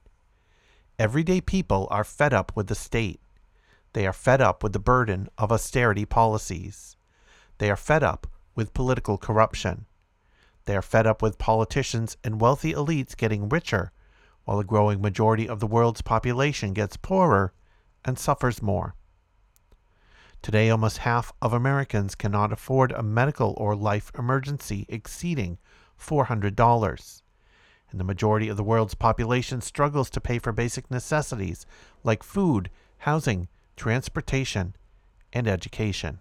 Everyday people are fed up with the state. They are fed up with the burden of austerity policies. They are fed up with political corruption. They are fed up with politicians and wealthy elites getting richer while a growing majority of the world's population gets poorer and suffers more. Today, almost half of Americans cannot afford a medical or life emergency exceeding $400, and the majority of the world's population struggles to pay for basic necessities like food, housing, transportation, and education.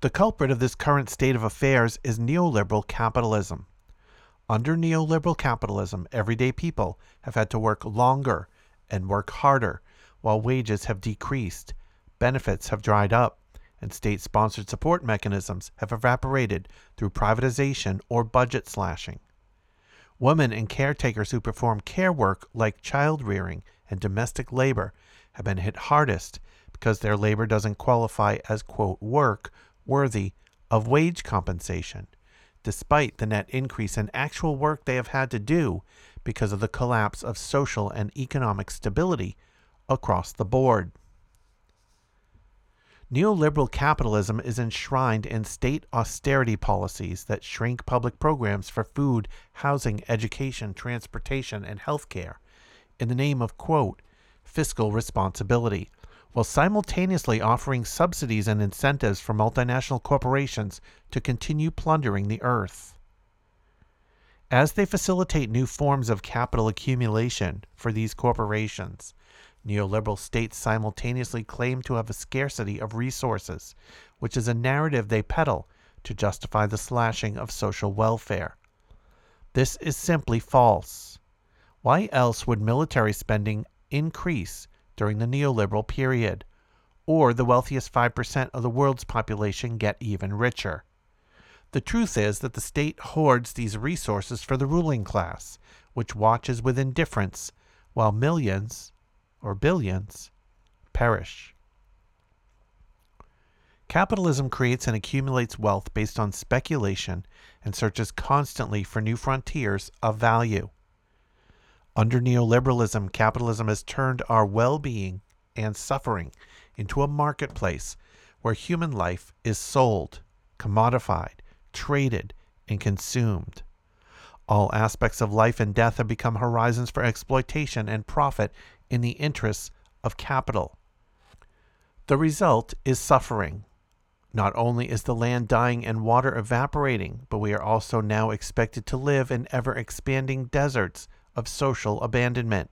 The culprit of this current state of affairs is neoliberal capitalism. Under neoliberal capitalism, everyday people have had to work longer and work harder while wages have decreased, benefits have dried up, and state sponsored support mechanisms have evaporated through privatization or budget slashing. Women and caretakers who perform care work like child rearing and domestic labor have been hit hardest because their labor doesn't qualify as, quote, work worthy of wage compensation, despite the net increase in actual work they have had to do because of the collapse of social and economic stability across the board. Neoliberal capitalism is enshrined in state austerity policies that shrink public programs for food, housing, education, transportation, and health care in the name of, quote, fiscal responsibility, while simultaneously offering subsidies and incentives for multinational corporations to continue plundering the earth. As they facilitate new forms of capital accumulation for these corporations, Neoliberal states simultaneously claim to have a scarcity of resources, which is a narrative they peddle to justify the slashing of social welfare. This is simply false. Why else would military spending increase during the neoliberal period, or the wealthiest 5% of the world's population get even richer? The truth is that the state hoards these resources for the ruling class, which watches with indifference, while millions, or billions, perish. Capitalism creates and accumulates wealth based on speculation and searches constantly for new frontiers of value. Under neoliberalism, capitalism has turned our well being and suffering into a marketplace where human life is sold, commodified, traded, and consumed. All aspects of life and death have become horizons for exploitation and profit in the interests of capital. The result is suffering. Not only is the land dying and water evaporating, but we are also now expected to live in ever expanding deserts of social abandonment.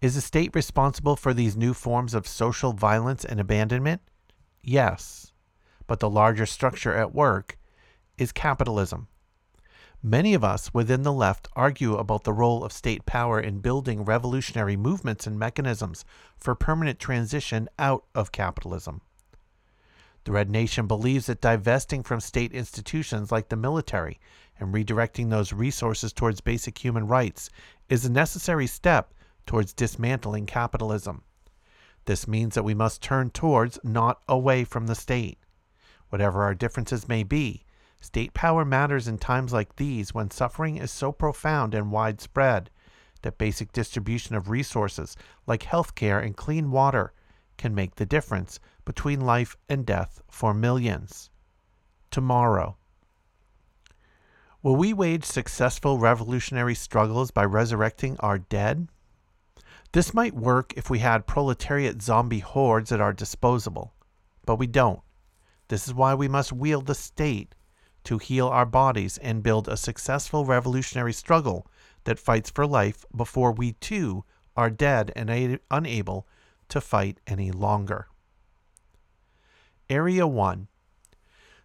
Is the state responsible for these new forms of social violence and abandonment? Yes, but the larger structure at work is capitalism. Many of us within the left argue about the role of state power in building revolutionary movements and mechanisms for permanent transition out of capitalism. The Red Nation believes that divesting from state institutions like the military and redirecting those resources towards basic human rights is a necessary step towards dismantling capitalism. This means that we must turn towards, not away from the state. Whatever our differences may be, State power matters in times like these when suffering is so profound and widespread that basic distribution of resources like health care and clean water can make the difference between life and death for millions. Tomorrow. Will we wage successful revolutionary struggles by resurrecting our dead? This might work if we had proletariat zombie hordes at our disposal, but we don't. This is why we must wield the state to heal our bodies and build a successful revolutionary struggle that fights for life before we too are dead and a- unable to fight any longer. Area 1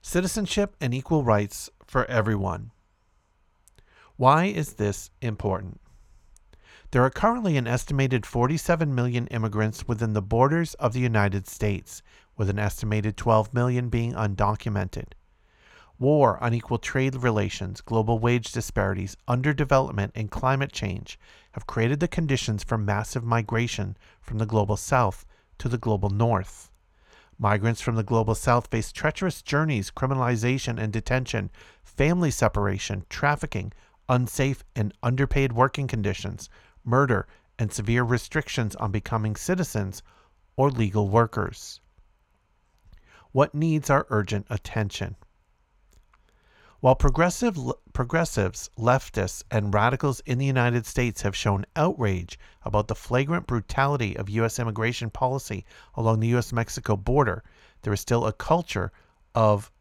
Citizenship and Equal Rights for Everyone. Why is this important? There are currently an estimated 47 million immigrants within the borders of the United States, with an estimated 12 million being undocumented. War, unequal trade relations, global wage disparities, underdevelopment, and climate change have created the conditions for massive migration from the global south to the global north. Migrants from the global south face treacherous journeys, criminalization and detention, family separation, trafficking, unsafe and underpaid working conditions, murder, and severe restrictions on becoming citizens or legal workers. What needs our urgent attention? While progressive, progressives, leftists, and radicals in the United States have shown outrage about the flagrant brutality of U.S. immigration policy along the U.S. Mexico border, there is still a culture of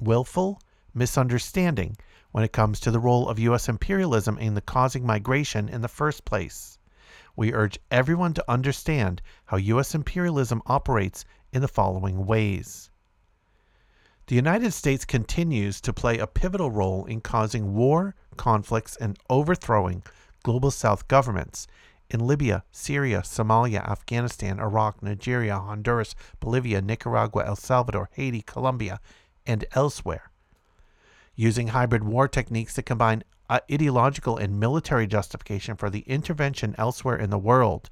willful misunderstanding when it comes to the role of U.S. imperialism in the causing migration in the first place. We urge everyone to understand how U.S. imperialism operates in the following ways. The United States continues to play a pivotal role in causing war, conflicts, and overthrowing global South governments in Libya, Syria, Somalia, Afghanistan, Iraq, Nigeria, Honduras, Bolivia, Nicaragua, El Salvador, Haiti, Colombia, and elsewhere. Using hybrid war techniques that combine uh, ideological and military justification for the intervention elsewhere in the world,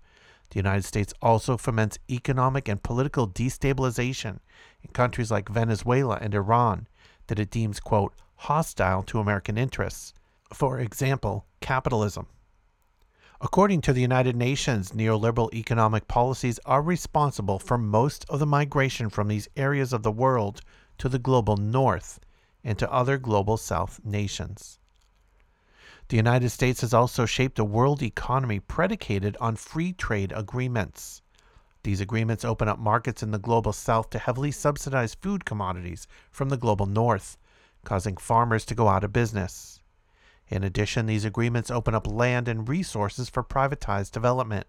the United States also foments economic and political destabilization in countries like Venezuela and Iran that it deems, quote, hostile to American interests. For example, capitalism. According to the United Nations, neoliberal economic policies are responsible for most of the migration from these areas of the world to the global north and to other global south nations. The United States has also shaped a world economy predicated on free trade agreements. These agreements open up markets in the global south to heavily subsidized food commodities from the global north, causing farmers to go out of business. In addition, these agreements open up land and resources for privatized development,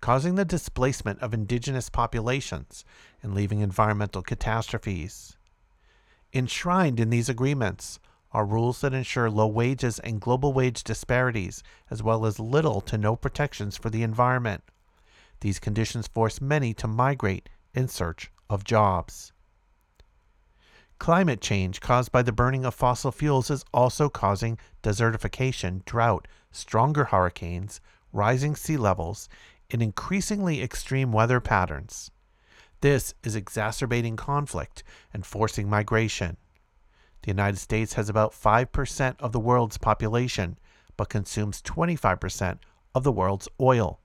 causing the displacement of indigenous populations and leaving environmental catastrophes. Enshrined in these agreements are rules that ensure low wages and global wage disparities, as well as little to no protections for the environment. These conditions force many to migrate in search of jobs. Climate change caused by the burning of fossil fuels is also causing desertification, drought, stronger hurricanes, rising sea levels, and increasingly extreme weather patterns. This is exacerbating conflict and forcing migration. The United States has about 5% of the world's population, but consumes 25% of the world's oil.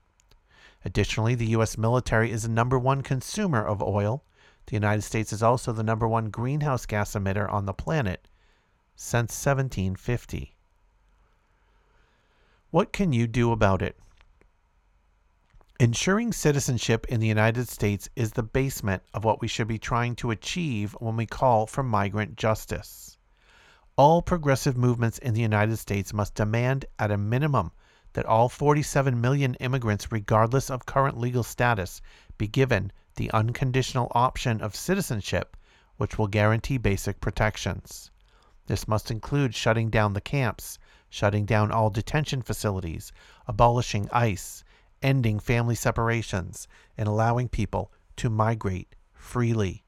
Additionally, the U.S. military is the number one consumer of oil. The United States is also the number one greenhouse gas emitter on the planet since 1750. What can you do about it? Ensuring citizenship in the United States is the basement of what we should be trying to achieve when we call for migrant justice. All progressive movements in the United States must demand, at a minimum, that all 47 million immigrants, regardless of current legal status, be given the unconditional option of citizenship, which will guarantee basic protections. This must include shutting down the camps, shutting down all detention facilities, abolishing ICE, ending family separations, and allowing people to migrate freely.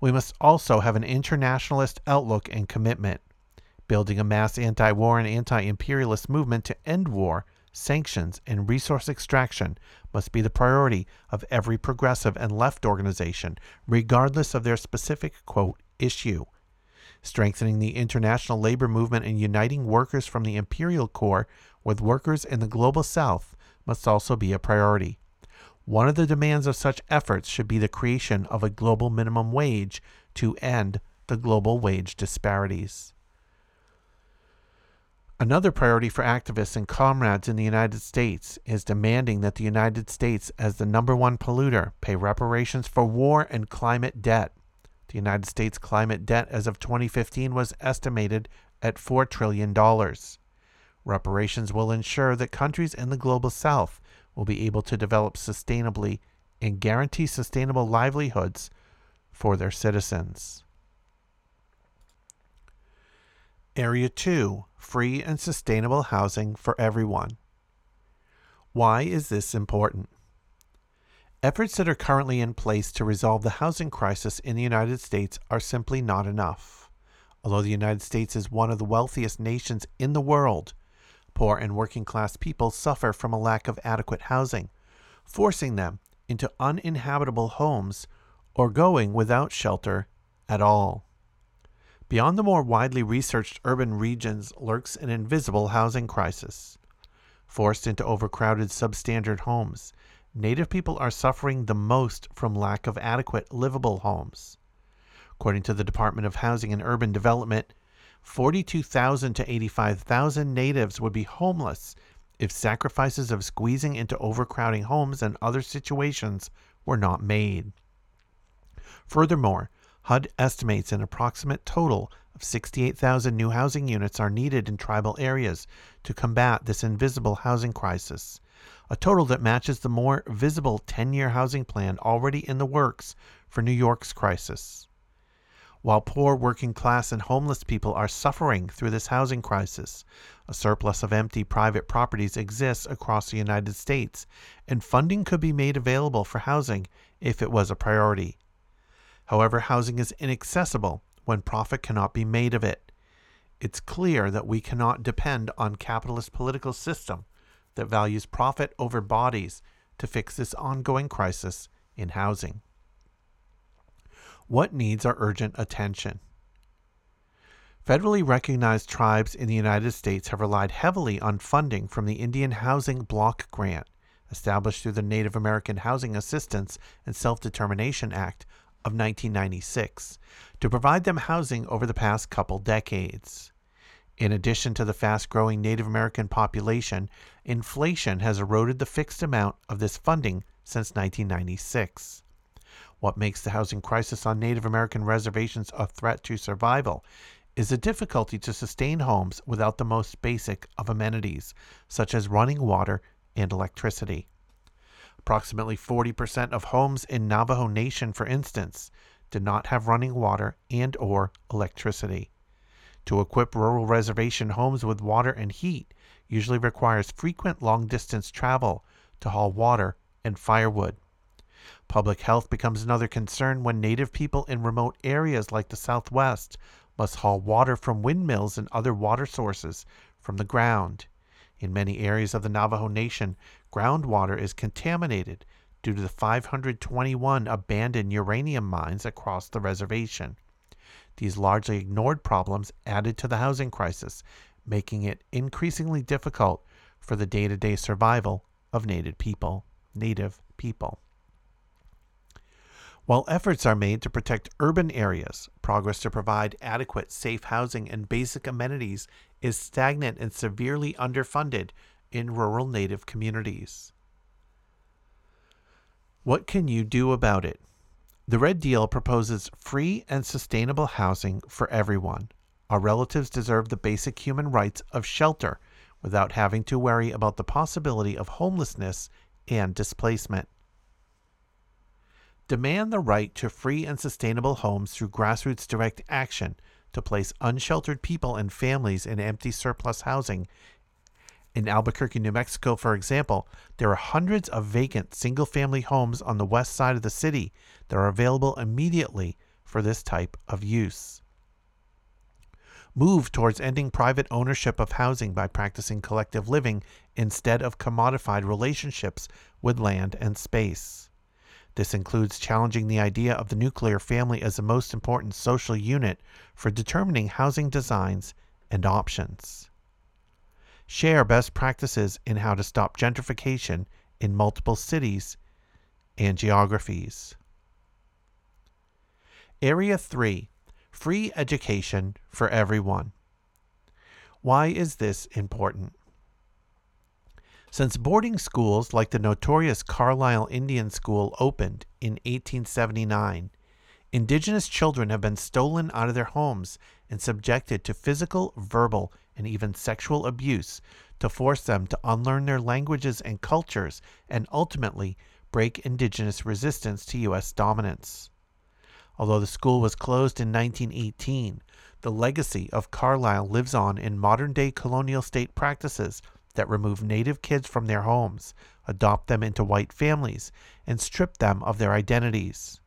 We must also have an internationalist outlook and commitment, building a mass anti war and anti imperialist movement to end war, sanctions, and resource extraction must be the priority of every progressive and left organization, regardless of their specific, quote, issue. Strengthening the international labor movement and uniting workers from the imperial core with workers in the global south must also be a priority. One of the demands of such efforts should be the creation of a global minimum wage to end the global wage disparities. Another priority for activists and comrades in the United States is demanding that the United States, as the number one polluter, pay reparations for war and climate debt. The United States climate debt as of 2015 was estimated at $4 trillion. Reparations will ensure that countries in the global south will be able to develop sustainably and guarantee sustainable livelihoods for their citizens. Area 2 Free and Sustainable Housing for Everyone. Why is this important? Efforts that are currently in place to resolve the housing crisis in the United States are simply not enough. Although the United States is one of the wealthiest nations in the world, poor and working class people suffer from a lack of adequate housing, forcing them into uninhabitable homes or going without shelter at all. Beyond the more widely researched urban regions lurks an invisible housing crisis. Forced into overcrowded substandard homes, Native people are suffering the most from lack of adequate livable homes. According to the Department of Housing and Urban Development, 42,000 to 85,000 natives would be homeless if sacrifices of squeezing into overcrowding homes and other situations were not made. Furthermore, HUD estimates an approximate total of 68,000 new housing units are needed in tribal areas to combat this invisible housing crisis, a total that matches the more visible 10 year housing plan already in the works for New York's crisis. While poor working class and homeless people are suffering through this housing crisis, a surplus of empty private properties exists across the United States, and funding could be made available for housing if it was a priority. However, housing is inaccessible when profit cannot be made of it. It's clear that we cannot depend on capitalist political system that values profit over bodies to fix this ongoing crisis in housing. What needs our urgent attention? Federally recognized tribes in the United States have relied heavily on funding from the Indian Housing Block Grant, established through the Native American Housing Assistance and Self Determination Act of 1996, to provide them housing over the past couple decades. In addition to the fast growing Native American population, inflation has eroded the fixed amount of this funding since 1996. What makes the housing crisis on Native American reservations a threat to survival is the difficulty to sustain homes without the most basic of amenities, such as running water and electricity. Approximately 40% of homes in Navajo Nation, for instance, do not have running water and or electricity. To equip rural reservation homes with water and heat usually requires frequent long distance travel to haul water and firewood. Public health becomes another concern when native people in remote areas like the Southwest must haul water from windmills and other water sources from the ground. In many areas of the Navajo Nation, groundwater is contaminated due to the 521 abandoned uranium mines across the reservation. These largely ignored problems added to the housing crisis, making it increasingly difficult for the day to day survival of native people. Native people. While efforts are made to protect urban areas, progress to provide adequate, safe housing and basic amenities is stagnant and severely underfunded in rural Native communities. What can you do about it? The Red Deal proposes free and sustainable housing for everyone. Our relatives deserve the basic human rights of shelter without having to worry about the possibility of homelessness and displacement. Demand the right to free and sustainable homes through grassroots direct action to place unsheltered people and families in empty surplus housing. In Albuquerque, New Mexico, for example, there are hundreds of vacant single family homes on the west side of the city that are available immediately for this type of use. Move towards ending private ownership of housing by practicing collective living instead of commodified relationships with land and space. This includes challenging the idea of the nuclear family as the most important social unit for determining housing designs and options. Share best practices in how to stop gentrification in multiple cities and geographies. Area 3 Free Education for Everyone. Why is this important? Since boarding schools like the notorious Carlisle Indian School opened in 1879, indigenous children have been stolen out of their homes and subjected to physical, verbal, and even sexual abuse to force them to unlearn their languages and cultures and ultimately break indigenous resistance to U.S. dominance. Although the school was closed in 1918, the legacy of Carlisle lives on in modern day colonial state practices that remove Native kids from their homes, adopt them into white families, and strip them of their identities.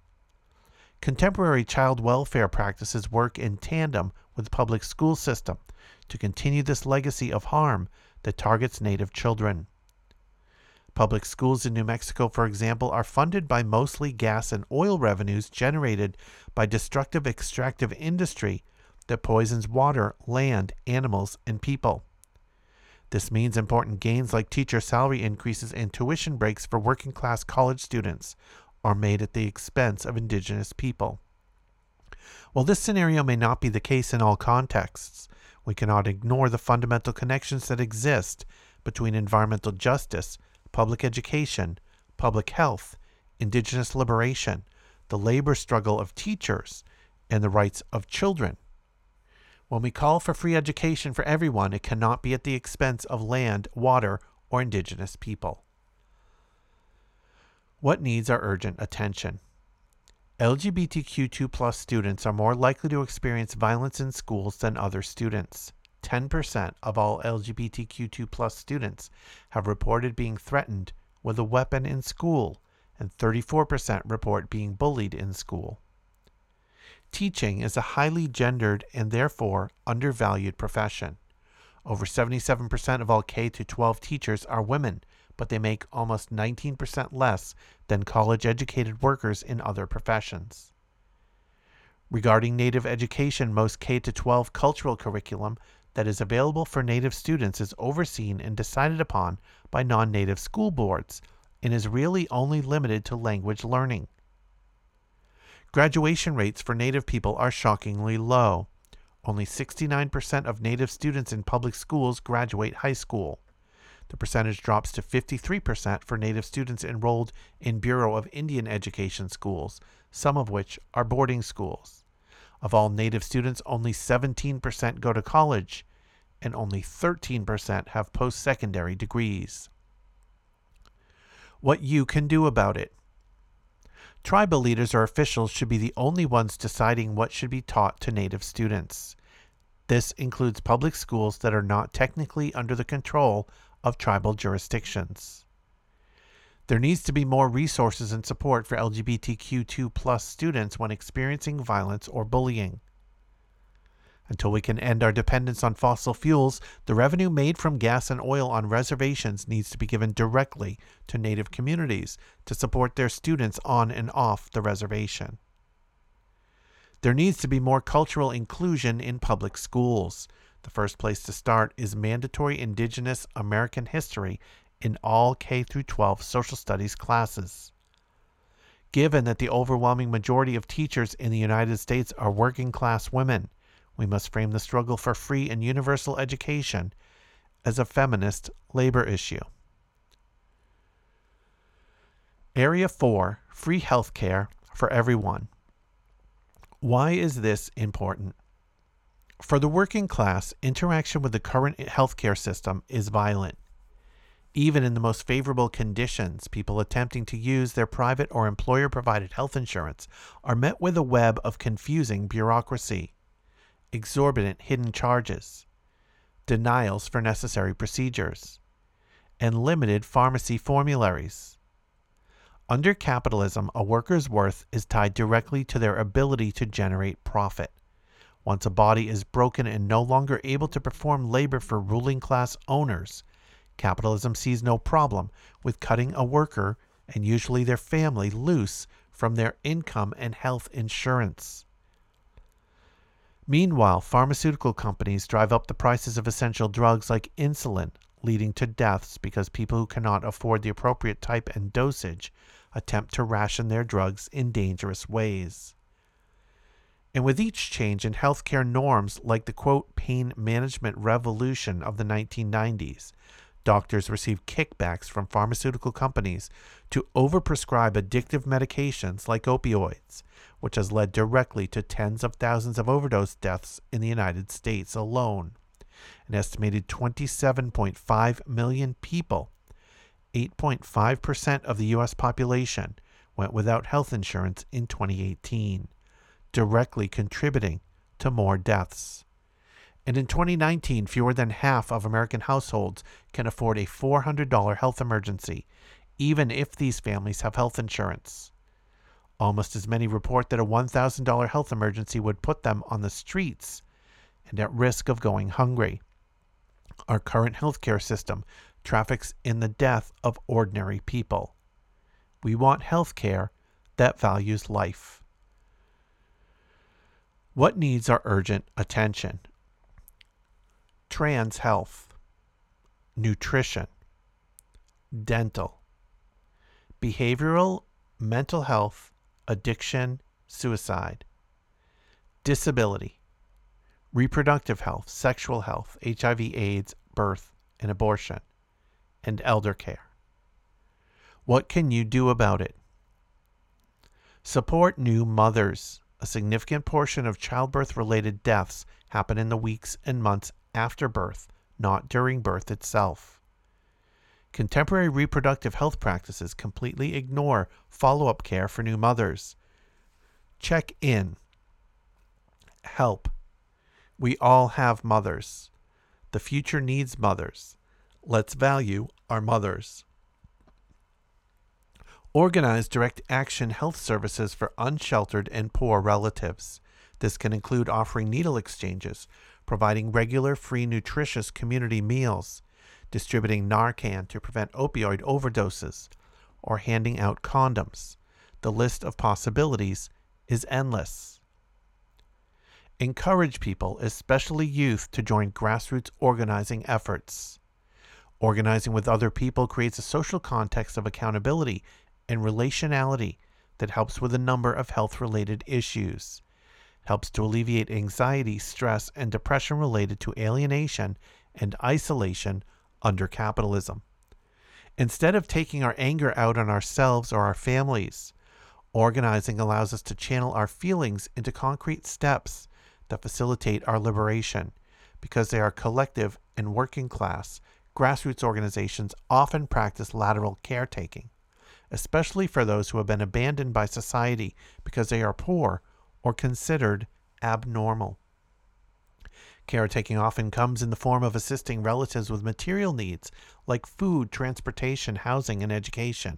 Contemporary child welfare practices work in tandem with the public school system to continue this legacy of harm that targets Native children. Public schools in New Mexico, for example, are funded by mostly gas and oil revenues generated by destructive extractive industry that poisons water, land, animals, and people. This means important gains like teacher salary increases and tuition breaks for working class college students are made at the expense of indigenous people. While this scenario may not be the case in all contexts, we cannot ignore the fundamental connections that exist between environmental justice, public education, public health, indigenous liberation, the labor struggle of teachers, and the rights of children. When we call for free education for everyone, it cannot be at the expense of land, water, or indigenous people. What needs our urgent attention? LGBTQ2 students are more likely to experience violence in schools than other students. 10% of all LGBTQ2 students have reported being threatened with a weapon in school, and 34% report being bullied in school. Teaching is a highly gendered and therefore undervalued profession. Over 77% of all K 12 teachers are women, but they make almost 19% less than college educated workers in other professions. Regarding Native education, most K 12 cultural curriculum that is available for Native students is overseen and decided upon by non Native school boards and is really only limited to language learning. Graduation rates for Native people are shockingly low. Only 69% of Native students in public schools graduate high school. The percentage drops to 53% for Native students enrolled in Bureau of Indian Education schools, some of which are boarding schools. Of all Native students, only 17% go to college, and only 13% have post secondary degrees. What you can do about it. Tribal leaders or officials should be the only ones deciding what should be taught to Native students. This includes public schools that are not technically under the control of tribal jurisdictions. There needs to be more resources and support for LGBTQ2 students when experiencing violence or bullying. Until we can end our dependence on fossil fuels, the revenue made from gas and oil on reservations needs to be given directly to Native communities to support their students on and off the reservation. There needs to be more cultural inclusion in public schools. The first place to start is mandatory Indigenous American history in all K through 12 social studies classes. Given that the overwhelming majority of teachers in the United States are working class women, we must frame the struggle for free and universal education as a feminist labor issue. Area 4 Free Health Care for Everyone. Why is this important? For the working class, interaction with the current healthcare system is violent. Even in the most favorable conditions, people attempting to use their private or employer provided health insurance are met with a web of confusing bureaucracy exorbitant hidden charges, denials for necessary procedures, and limited pharmacy formularies. Under capitalism, a worker's worth is tied directly to their ability to generate profit. Once a body is broken and no longer able to perform labor for ruling class owners, capitalism sees no problem with cutting a worker and usually their family loose from their income and health insurance. Meanwhile, pharmaceutical companies drive up the prices of essential drugs like insulin, leading to deaths because people who cannot afford the appropriate type and dosage attempt to ration their drugs in dangerous ways. And with each change in healthcare norms, like the quote, pain management revolution of the 1990s, doctors receive kickbacks from pharmaceutical companies to overprescribe addictive medications like opioids, which has led directly to tens of thousands of overdose deaths in the United States alone. An estimated 27.5 million people, 8.5% of the U.S. population, went without health insurance in 2018, directly contributing to more deaths. And in 2019, fewer than half of American households can afford a $400 health emergency, even if these families have health insurance. Almost as many report that a $1,000 health emergency would put them on the streets and at risk of going hungry. Our current healthcare system traffics in the death of ordinary people. We want healthcare that values life. What needs our urgent attention? Trans health, nutrition, dental, behavioral, mental health, addiction, suicide, disability, reproductive health, sexual health, HIV, AIDS, birth, and abortion, and elder care. What can you do about it? Support new mothers. A significant portion of childbirth related deaths happen in the weeks and months after birth, not during birth itself. Contemporary reproductive health practices completely ignore follow up care for new mothers. Check in. Help. We all have mothers. The future needs mothers. Let's value our mothers. Organize direct action health services for unsheltered and poor relatives. This can include offering needle exchanges, providing regular, free, nutritious community meals, distributing Narcan to prevent opioid overdoses, or handing out condoms. The list of possibilities is endless. Encourage people, especially youth, to join grassroots organizing efforts. Organizing with other people creates a social context of accountability and relationality that helps with a number of health related issues. Helps to alleviate anxiety, stress, and depression related to alienation and isolation under capitalism. Instead of taking our anger out on ourselves or our families, organizing allows us to channel our feelings into concrete steps that facilitate our liberation because they are collective and working class. Grassroots organizations often practice lateral caretaking, especially for those who have been abandoned by society because they are poor or considered abnormal. Caretaking often comes in the form of assisting relatives with material needs like food, transportation, housing, and education.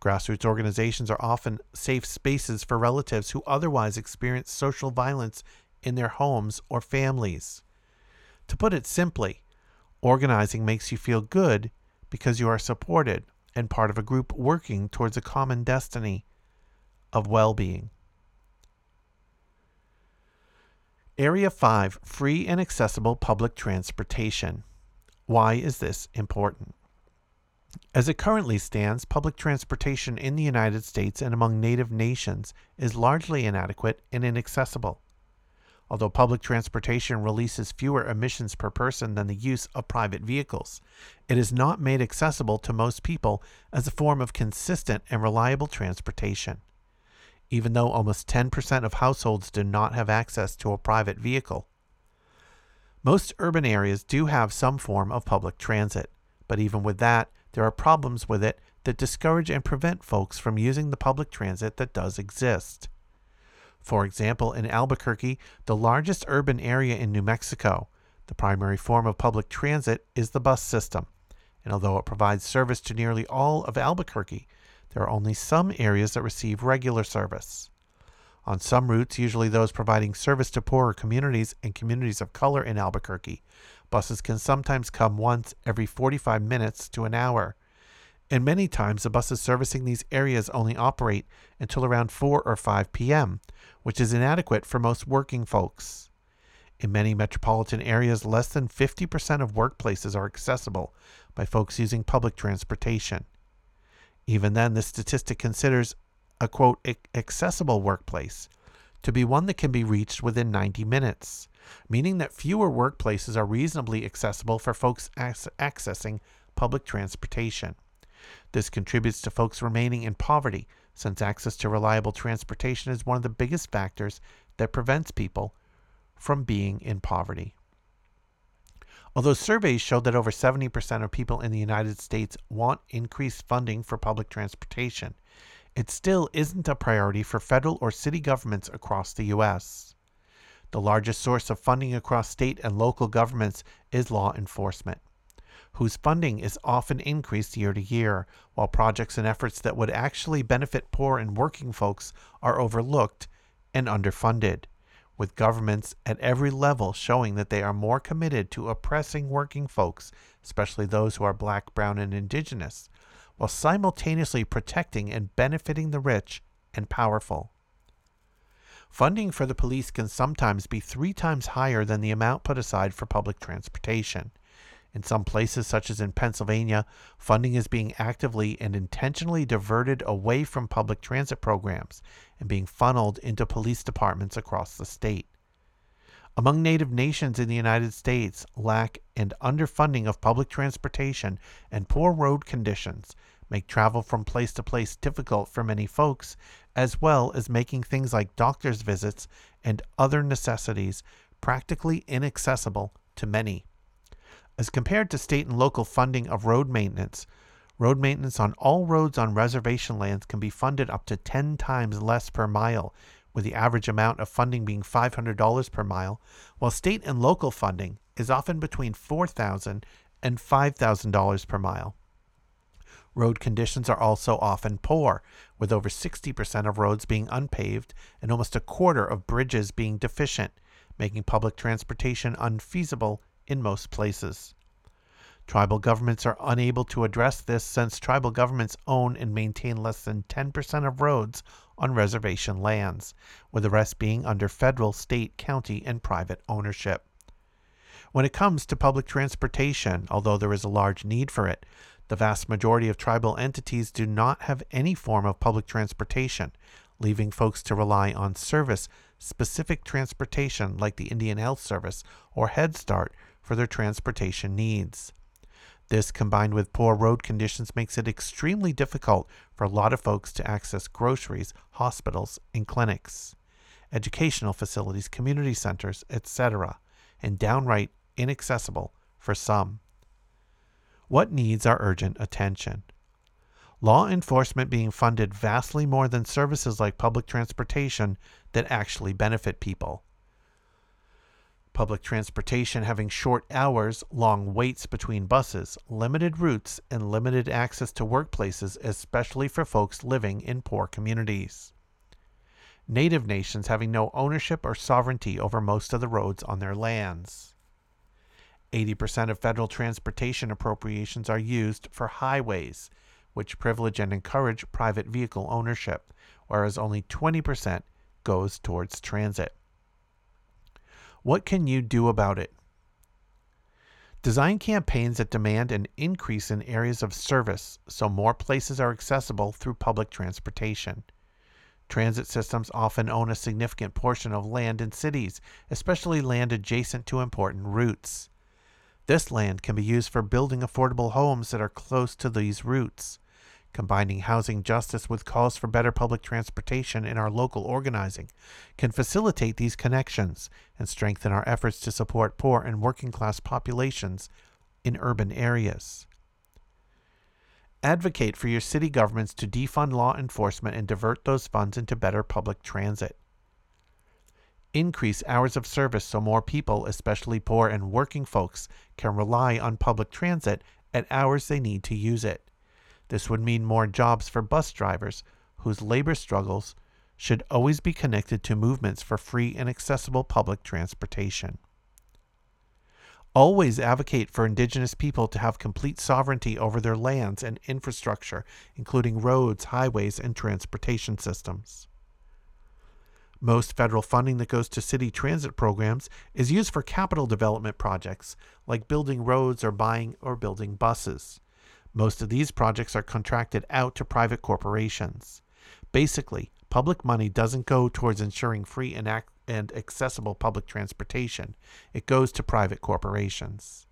Grassroots organizations are often safe spaces for relatives who otherwise experience social violence in their homes or families. To put it simply, organizing makes you feel good because you are supported and part of a group working towards a common destiny of well being. Area 5 Free and accessible public transportation. Why is this important? As it currently stands, public transportation in the United States and among native nations is largely inadequate and inaccessible. Although public transportation releases fewer emissions per person than the use of private vehicles, it is not made accessible to most people as a form of consistent and reliable transportation even though almost 10% of households do not have access to a private vehicle. Most urban areas do have some form of public transit, but even with that, there are problems with it that discourage and prevent folks from using the public transit that does exist. For example, in Albuquerque, the largest urban area in New Mexico, the primary form of public transit is the bus system. And although it provides service to nearly all of Albuquerque, there are only some areas that receive regular service. On some routes, usually those providing service to poorer communities and communities of color in Albuquerque, buses can sometimes come once every 45 minutes to an hour. And many times, the buses servicing these areas only operate until around 4 or 5 p.m., which is inadequate for most working folks. In many metropolitan areas, less than 50% of workplaces are accessible by folks using public transportation. Even then, this statistic considers a quote accessible workplace to be one that can be reached within 90 minutes, meaning that fewer workplaces are reasonably accessible for folks accessing public transportation. This contributes to folks remaining in poverty, since access to reliable transportation is one of the biggest factors that prevents people from being in poverty. Although surveys show that over 70% of people in the United States want increased funding for public transportation, it still isn't a priority for federal or city governments across the U.S. The largest source of funding across state and local governments is law enforcement, whose funding is often increased year to year, while projects and efforts that would actually benefit poor and working folks are overlooked and underfunded, with governments at every level showing that they are more committed to oppressing working folks, especially those who are black, brown, and indigenous, while simultaneously protecting and benefiting the rich and powerful. Funding for the police can sometimes be three times higher than the amount put aside for public transportation. In some places, such as in Pennsylvania, funding is being actively and intentionally diverted away from public transit programs and being funneled into police departments across the state. Among Native nations in the United States, lack and underfunding of public transportation and poor road conditions make travel from place to place difficult for many folks, as well as making things like doctor's visits and other necessities practically inaccessible to many. As compared to state and local funding of road maintenance, road maintenance on all roads on reservation lands can be funded up to 10 times less per mile, with the average amount of funding being $500 per mile, while state and local funding is often between $4,000 and $5,000 per mile. Road conditions are also often poor, with over 60% of roads being unpaved and almost a quarter of bridges being deficient, making public transportation unfeasible in most places. Tribal governments are unable to address this since tribal governments own and maintain less than 10% of roads on reservation lands, with the rest being under federal, state, county, and private ownership. When it comes to public transportation, although there is a large need for it, the vast majority of tribal entities do not have any form of public transportation, leaving folks to rely on service specific transportation like the Indian Health Service or Head Start for their transportation needs. This, combined with poor road conditions, makes it extremely difficult for a lot of folks to access groceries, hospitals, and clinics, educational facilities, community centers, etc., and downright inaccessible for some. What needs our urgent attention? Law enforcement being funded vastly more than services like public transportation that actually benefit people. Public transportation having short hours, long waits between buses, limited routes, and limited access to workplaces, especially for folks living in poor communities. Native nations having no ownership or sovereignty over most of the roads on their lands. 80% of federal transportation appropriations are used for highways, which privilege and encourage private vehicle ownership, whereas only 20% goes towards transit. What can you do about it? Design campaigns that demand an increase in areas of service so more places are accessible through public transportation. Transit systems often own a significant portion of land in cities, especially land adjacent to important routes. This land can be used for building affordable homes that are close to these routes. Combining housing justice with calls for better public transportation in our local organizing can facilitate these connections and strengthen our efforts to support poor and working class populations in urban areas. Advocate for your city governments to defund law enforcement and divert those funds into better public transit increase hours of service so more people, especially poor and working folks, can rely on public transit at hours they need to use it. This would mean more jobs for bus drivers, whose labor struggles should always be connected to movements for free and accessible public transportation. Always advocate for Indigenous people to have complete sovereignty over their lands and infrastructure, including roads, highways, and transportation systems. Most federal funding that goes to city transit programs is used for capital development projects, like building roads or buying or building buses. Most of these projects are contracted out to private corporations. Basically, public money doesn't go towards ensuring free and, ac- and accessible public transportation, it goes to private corporations.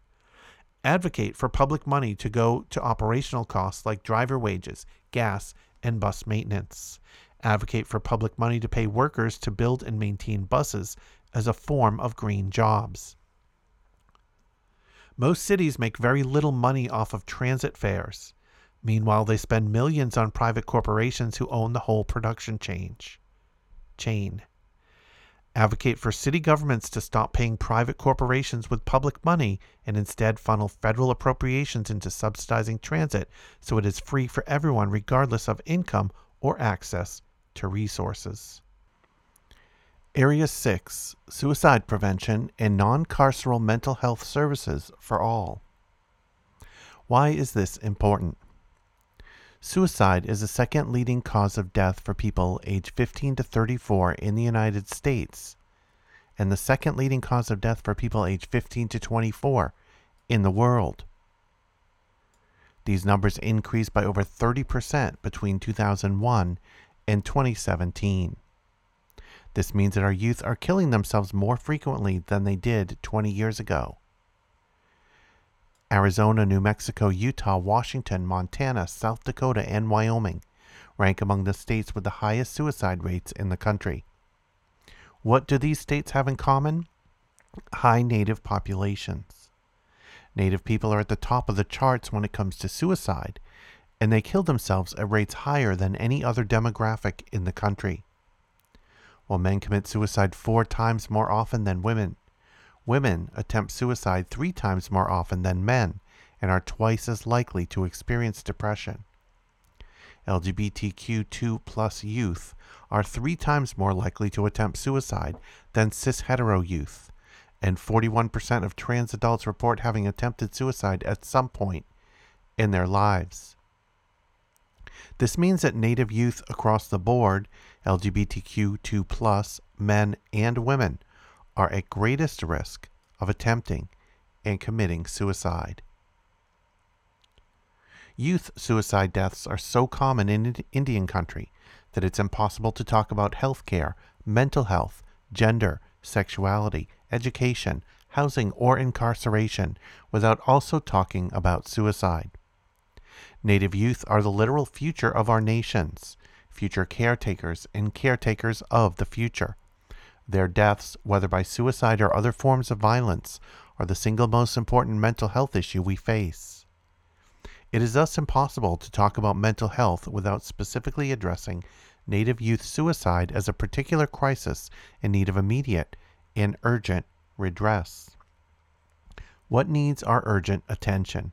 Advocate for public money to go to operational costs like driver wages, gas, and bus maintenance advocate for public money to pay workers to build and maintain buses as a form of green jobs. Most cities make very little money off of transit fares. Meanwhile, they spend millions on private corporations who own the whole production chain. Chain. Advocate for city governments to stop paying private corporations with public money and instead funnel federal appropriations into subsidizing transit so it is free for everyone, regardless of income or access to resources. Area 6 Suicide Prevention and Non Carceral Mental Health Services for All. Why is this important? Suicide is the second leading cause of death for people aged 15 to 34 in the United States, and the second leading cause of death for people aged 15 to 24 in the world. These numbers increased by over 30% between 2001 and 2017. This means that our youth are killing themselves more frequently than they did 20 years ago. Arizona, New Mexico, Utah, Washington, Montana, South Dakota, and Wyoming rank among the states with the highest suicide rates in the country. What do these states have in common? High native populations. Native people are at the top of the charts when it comes to suicide, and they kill themselves at rates higher than any other demographic in the country. While men commit suicide four times more often than women, Women attempt suicide three times more often than men and are twice as likely to experience depression. LGBTQ2 plus youth are three times more likely to attempt suicide than cis hetero youth, and 41% of trans adults report having attempted suicide at some point in their lives. This means that Native youth across the board, LGBTQ2 plus, men and women, are at greatest risk of attempting and committing suicide. Youth suicide deaths are so common in Indian country that it's impossible to talk about health care, mental health, gender, sexuality, education, housing, or incarceration without also talking about suicide. Native youth are the literal future of our nations, future caretakers and caretakers of the future. Their deaths, whether by suicide or other forms of violence, are the single most important mental health issue we face. It is thus impossible to talk about mental health without specifically addressing Native youth suicide as a particular crisis in need of immediate and urgent redress. What needs our urgent attention?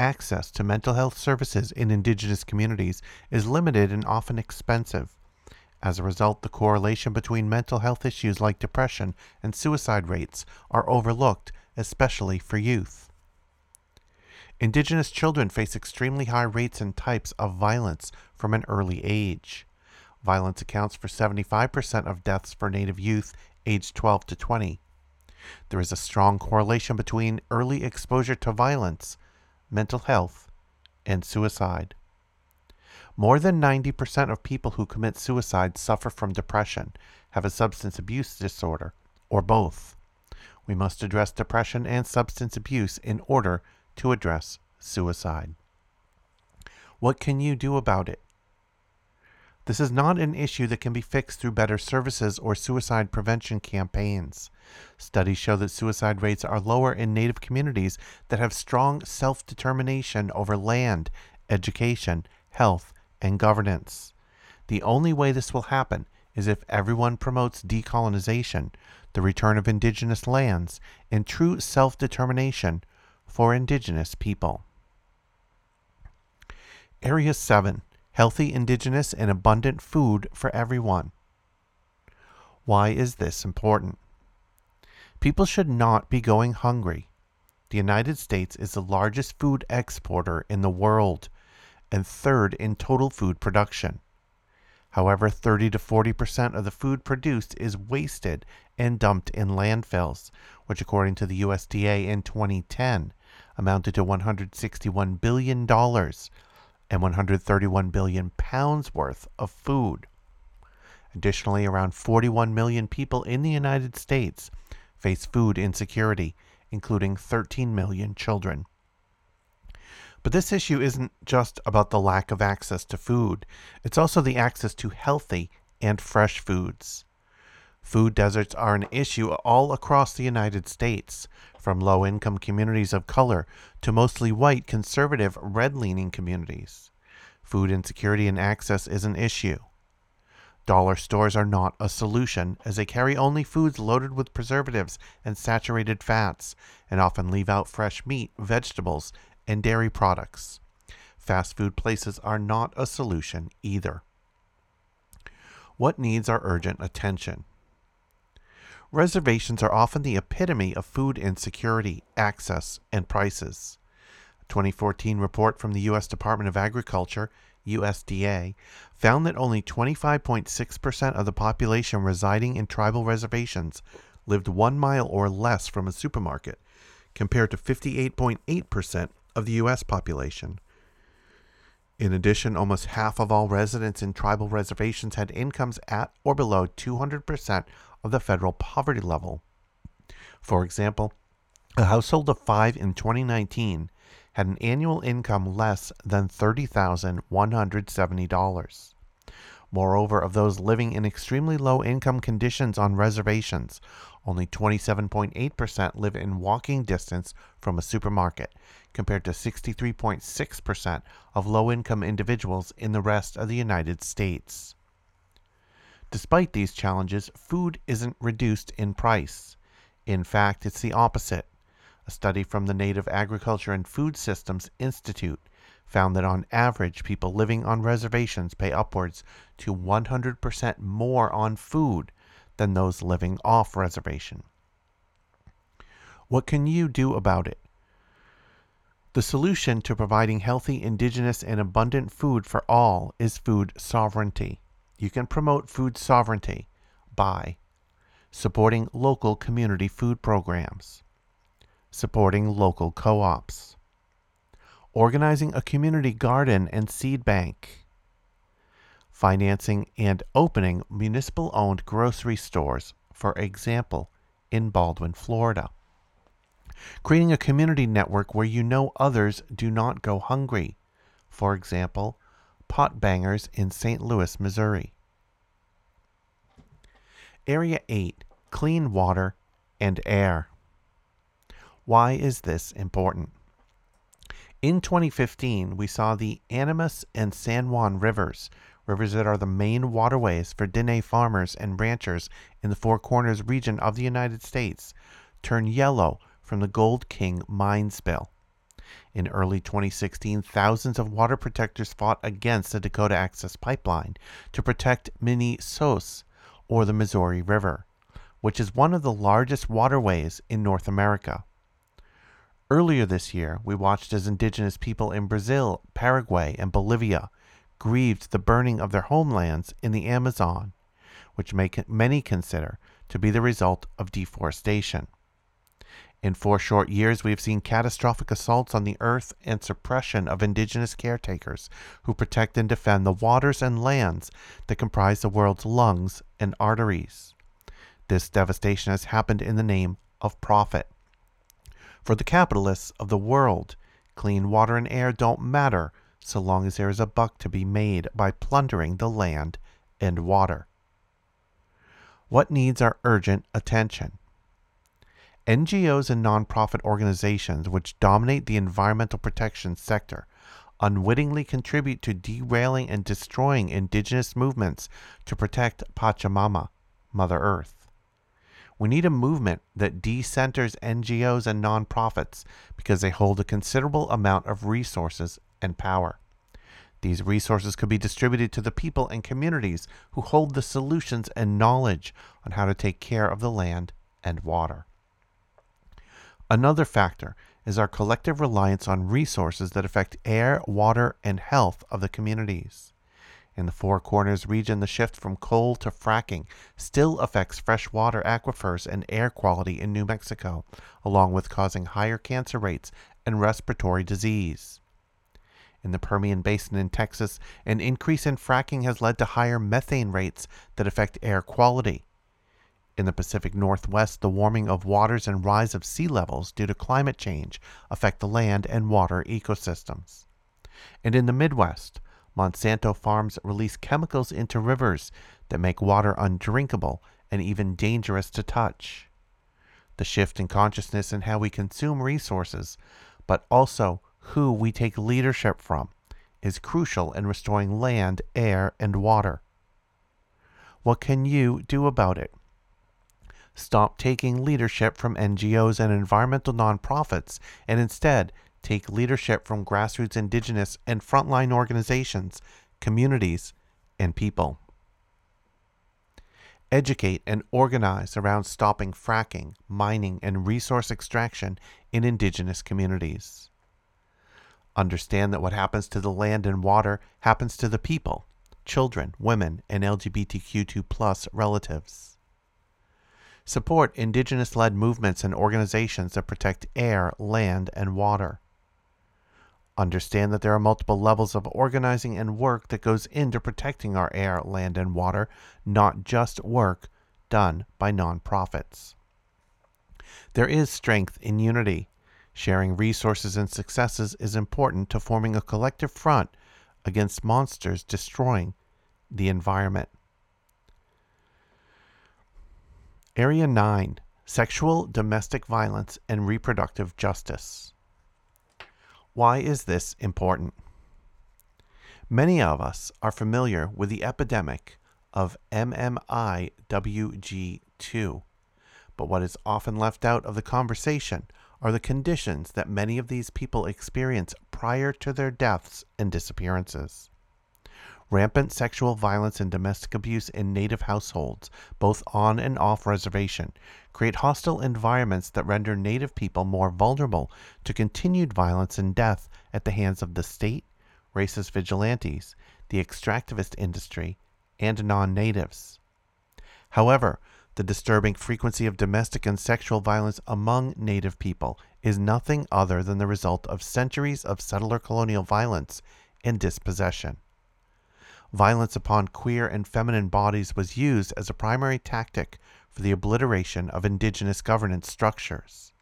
Access to mental health services in Indigenous communities is limited and often expensive. As a result, the correlation between mental health issues like depression and suicide rates are overlooked, especially for youth. Indigenous children face extremely high rates and types of violence from an early age. Violence accounts for 75% of deaths for Native youth aged 12 to 20. There is a strong correlation between early exposure to violence, mental health, and suicide. More than 90% of people who commit suicide suffer from depression, have a substance abuse disorder, or both. We must address depression and substance abuse in order to address suicide. What can you do about it? This is not an issue that can be fixed through better services or suicide prevention campaigns. Studies show that suicide rates are lower in Native communities that have strong self determination over land, education, health, and governance. The only way this will happen is if everyone promotes decolonization, the return of indigenous lands, and true self determination for indigenous people. Area 7 Healthy, indigenous, and abundant food for everyone. Why is this important? People should not be going hungry. The United States is the largest food exporter in the world and third in total food production. However, 30 to 40 percent of the food produced is wasted and dumped in landfills, which, according to the USDA in 2010, amounted to $161 billion and 131 billion pounds worth of food. Additionally, around 41 million people in the United States face food insecurity, including 13 million children. But this issue isn't just about the lack of access to food, it's also the access to healthy and fresh foods. Food deserts are an issue all across the United States, from low income communities of color to mostly white, conservative, red leaning communities. Food insecurity and access is an issue. Dollar stores are not a solution, as they carry only foods loaded with preservatives and saturated fats, and often leave out fresh meat, vegetables, and dairy products. Fast food places are not a solution either. What needs our urgent attention? Reservations are often the epitome of food insecurity, access, and prices. A 2014 report from the U.S. Department of Agriculture USDA, found that only 25.6% of the population residing in tribal reservations lived one mile or less from a supermarket, compared to 58.8% of the U.S. population. In addition, almost half of all residents in tribal reservations had incomes at or below 200% of the federal poverty level. For example, a household of five in 2019 had an annual income less than $30,170. Moreover, of those living in extremely low income conditions on reservations, only 27.8% live in walking distance from a supermarket, compared to 63.6% of low income individuals in the rest of the United States. Despite these challenges, food isn't reduced in price. In fact, it's the opposite. A study from the Native Agriculture and Food Systems Institute found that on average, people living on reservations pay upwards to 100% more on food than those living off reservation. What can you do about it? The solution to providing healthy, indigenous, and abundant food for all is food sovereignty. You can promote food sovereignty by supporting local community food programs supporting local co ops, organizing a community garden and seed bank, financing and opening municipal owned grocery stores, for example, in Baldwin, Florida. Creating a community network where you know others do not go hungry, for example, pot bangers in St. Louis, Missouri. Area 8 Clean Water and Air. Why is this important? In 2015, we saw the Animas and San Juan rivers, rivers that are the main waterways for Diné farmers and ranchers in the Four Corners region of the United States, turn yellow from the Gold King mine spill. In early 2016, thousands of water protectors fought against the Dakota Access Pipeline to protect Mni Sose, or the Missouri River, which is one of the largest waterways in North America. Earlier this year, we watched as indigenous people in Brazil, Paraguay, and Bolivia grieved the burning of their homelands in the Amazon, which many consider to be the result of deforestation. In four short years, we have seen catastrophic assaults on the earth and suppression of indigenous caretakers who protect and defend the waters and lands that comprise the world's lungs and arteries. This devastation has happened in the name of profit. For the capitalists of the world, clean water and air don't matter so long as there is a buck to be made by plundering the land and water. What needs our urgent attention? NGOs and nonprofit organizations which dominate the environmental protection sector unwittingly contribute to derailing and destroying indigenous movements to protect Pachamama, Mother Earth. We need a movement that decenters NGOs and nonprofits because they hold a considerable amount of resources and power. These resources could be distributed to the people and communities who hold the solutions and knowledge on how to take care of the land and water. Another factor is our collective reliance on resources that affect air, water, and health of the communities. In the Four Corners region, the shift from coal to fracking still affects freshwater aquifers and air quality in New Mexico, along with causing higher cancer rates and respiratory disease. In the Permian Basin in Texas, an increase in fracking has led to higher methane rates that affect air quality. In the Pacific Northwest, the warming of waters and rise of sea levels due to climate change affect the land and water ecosystems. And in the Midwest, Monsanto farms release chemicals into rivers that make water undrinkable and even dangerous to touch. The shift in consciousness in how we consume resources, but also who we take leadership from, is crucial in restoring land, air, and water. What can you do about it? Stop taking leadership from NGOs and environmental nonprofits and instead take leadership from grassroots indigenous and frontline organizations, communities, and people. Educate and organize around stopping fracking, mining, and resource extraction in indigenous communities. Understand that what happens to the land and water happens to the people, children, women, and LGBTQ2 relatives. Support indigenous led movements and organizations that protect air, land, and water. Understand that there are multiple levels of organizing and work that goes into protecting our air, land, and water, not just work done by nonprofits. There is strength in unity. Sharing resources and successes is important to forming a collective front against monsters destroying the environment. Area 9 Sexual Domestic Violence and Reproductive Justice. Why is this important? Many of us are familiar with the epidemic of MMIWG2, but what is often left out of the conversation are the conditions that many of these people experience prior to their deaths and disappearances. Rampant sexual violence and domestic abuse in native households, both on and off reservation, create hostile environments that render native people more vulnerable to continued violence and death at the hands of the state, racist vigilantes, the extractivist industry, and non natives. However, the disturbing frequency of domestic and sexual violence among native people is nothing other than the result of centuries of settler colonial violence and dispossession violence upon queer and feminine bodies was used as a primary tactic for the obliteration of indigenous governance structures.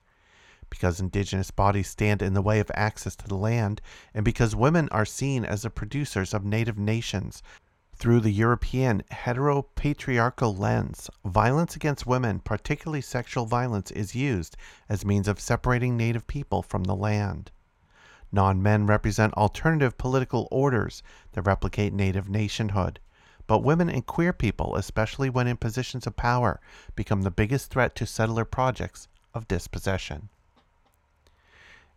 Because indigenous bodies stand in the way of access to the land, and because women are seen as the producers of native nations through the European heteropatriarchal lens, violence against women, particularly sexual violence, is used as means of separating native people from the land. Non men represent alternative political orders that replicate native nationhood. But women and queer people, especially when in positions of power, become the biggest threat to settler projects of dispossession.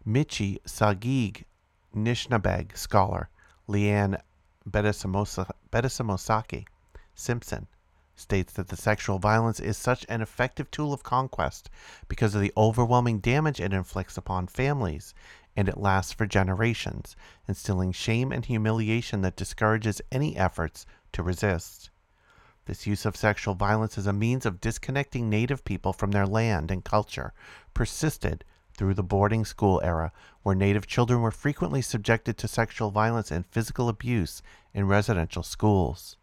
Michi Saagiig Nishnaabeg scholar Leanne Betasamosake Simpson states that the sexual violence is such an effective tool of conquest because of the overwhelming damage it inflicts upon families and it lasts for generations, instilling shame and humiliation that discourages any efforts to resist. This use of sexual violence as a means of disconnecting Native people from their land and culture persisted through the boarding school era, where Native children were frequently subjected to sexual violence and physical abuse in residential schools.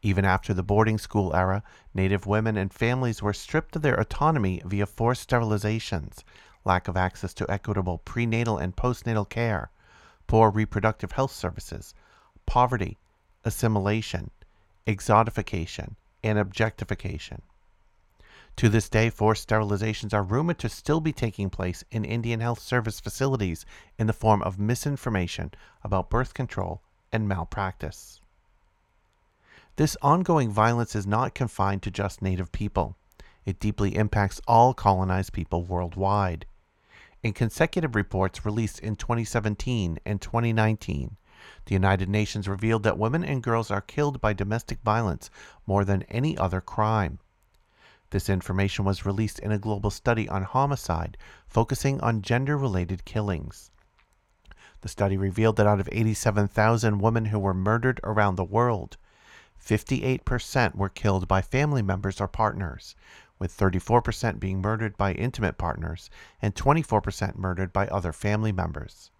Even after the boarding school era, Native women and families were stripped of their autonomy via forced sterilizations, lack of access to equitable prenatal and postnatal care, poor reproductive health services, poverty, assimilation, exotification, and objectification. To this day, forced sterilizations are rumored to still be taking place in Indian Health Service facilities in the form of misinformation about birth control and malpractice. This ongoing violence is not confined to just Native people. It deeply impacts all colonized people worldwide. In consecutive reports released in 2017 and 2019, the United Nations revealed that women and girls are killed by domestic violence more than any other crime. This information was released in a global study on homicide focusing on gender related killings. The study revealed that out of 87,000 women who were murdered around the world, 58% were killed by family members or partners, with 34% being murdered by intimate partners and 24% murdered by other family members.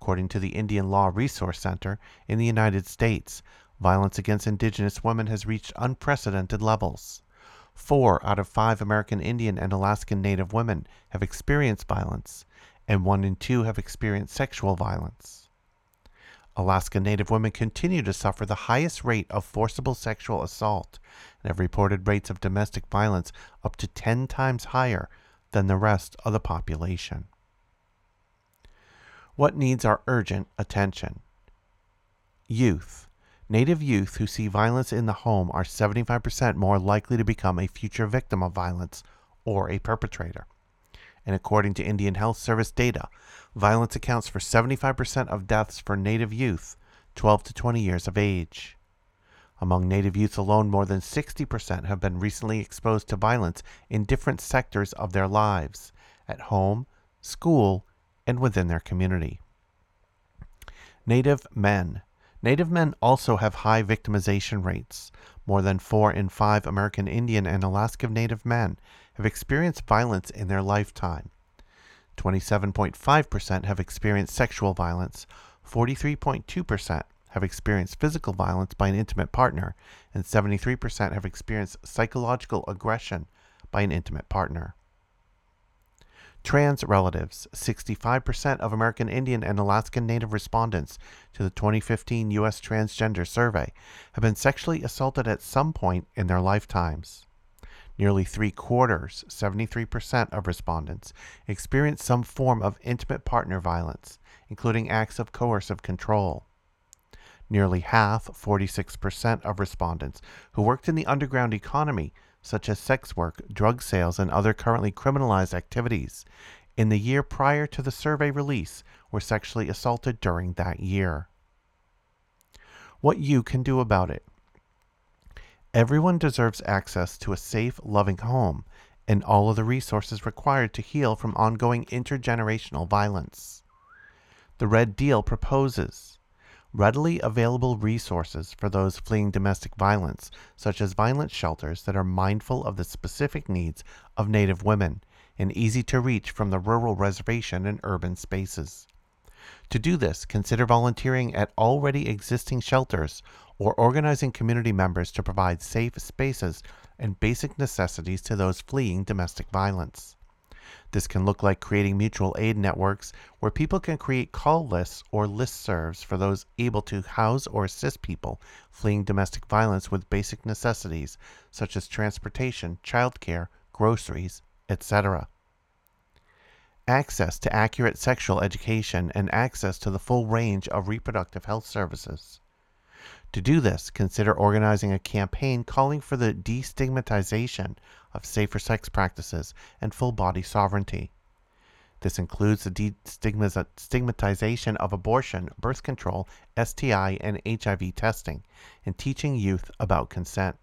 According to the Indian Law Resource Center in the United States, violence against indigenous women has reached unprecedented levels. Four out of five American Indian and Alaskan Native women have experienced violence, and one in two have experienced sexual violence. Alaska Native women continue to suffer the highest rate of forcible sexual assault and have reported rates of domestic violence up to 10 times higher than the rest of the population. What needs our urgent attention? Youth. Native youth who see violence in the home are 75% more likely to become a future victim of violence or a perpetrator. And according to Indian Health Service data, violence accounts for 75% of deaths for Native youth 12 to 20 years of age. Among Native youth alone, more than 60% have been recently exposed to violence in different sectors of their lives at home, school, and within their community. Native men. Native men also have high victimization rates. More than four in five American Indian and Alaska Native men have experienced violence in their lifetime. 27.5% have experienced sexual violence, 43.2% have experienced physical violence by an intimate partner, and 73% have experienced psychological aggression by an intimate partner. Trans relatives 65% of American Indian and Alaskan Native respondents to the 2015 U.S. Transgender Survey have been sexually assaulted at some point in their lifetimes. Nearly three quarters, 73% of respondents, experienced some form of intimate partner violence, including acts of coercive control. Nearly half, 46% of respondents who worked in the underground economy such as sex work, drug sales, and other currently criminalized activities, in the year prior to the survey release were sexually assaulted during that year. What you can do about it. Everyone deserves access to a safe, loving home and all of the resources required to heal from ongoing intergenerational violence. The Red Deal proposes readily available resources for those fleeing domestic violence, such as violence shelters that are mindful of the specific needs of Native women and easy to reach from the rural reservation and urban spaces. To do this, consider volunteering at already existing shelters or organizing community members to provide safe spaces and basic necessities to those fleeing domestic violence. This can look like creating mutual aid networks where people can create call lists or listservs for those able to house or assist people fleeing domestic violence with basic necessities such as transportation, childcare, groceries, etc. Access to accurate sexual education and access to the full range of reproductive health services. To do this, consider organizing a campaign calling for the destigmatization of safer sex practices and full body sovereignty. This includes the destigmatization of abortion, birth control, STI, and HIV testing, and teaching youth about consent.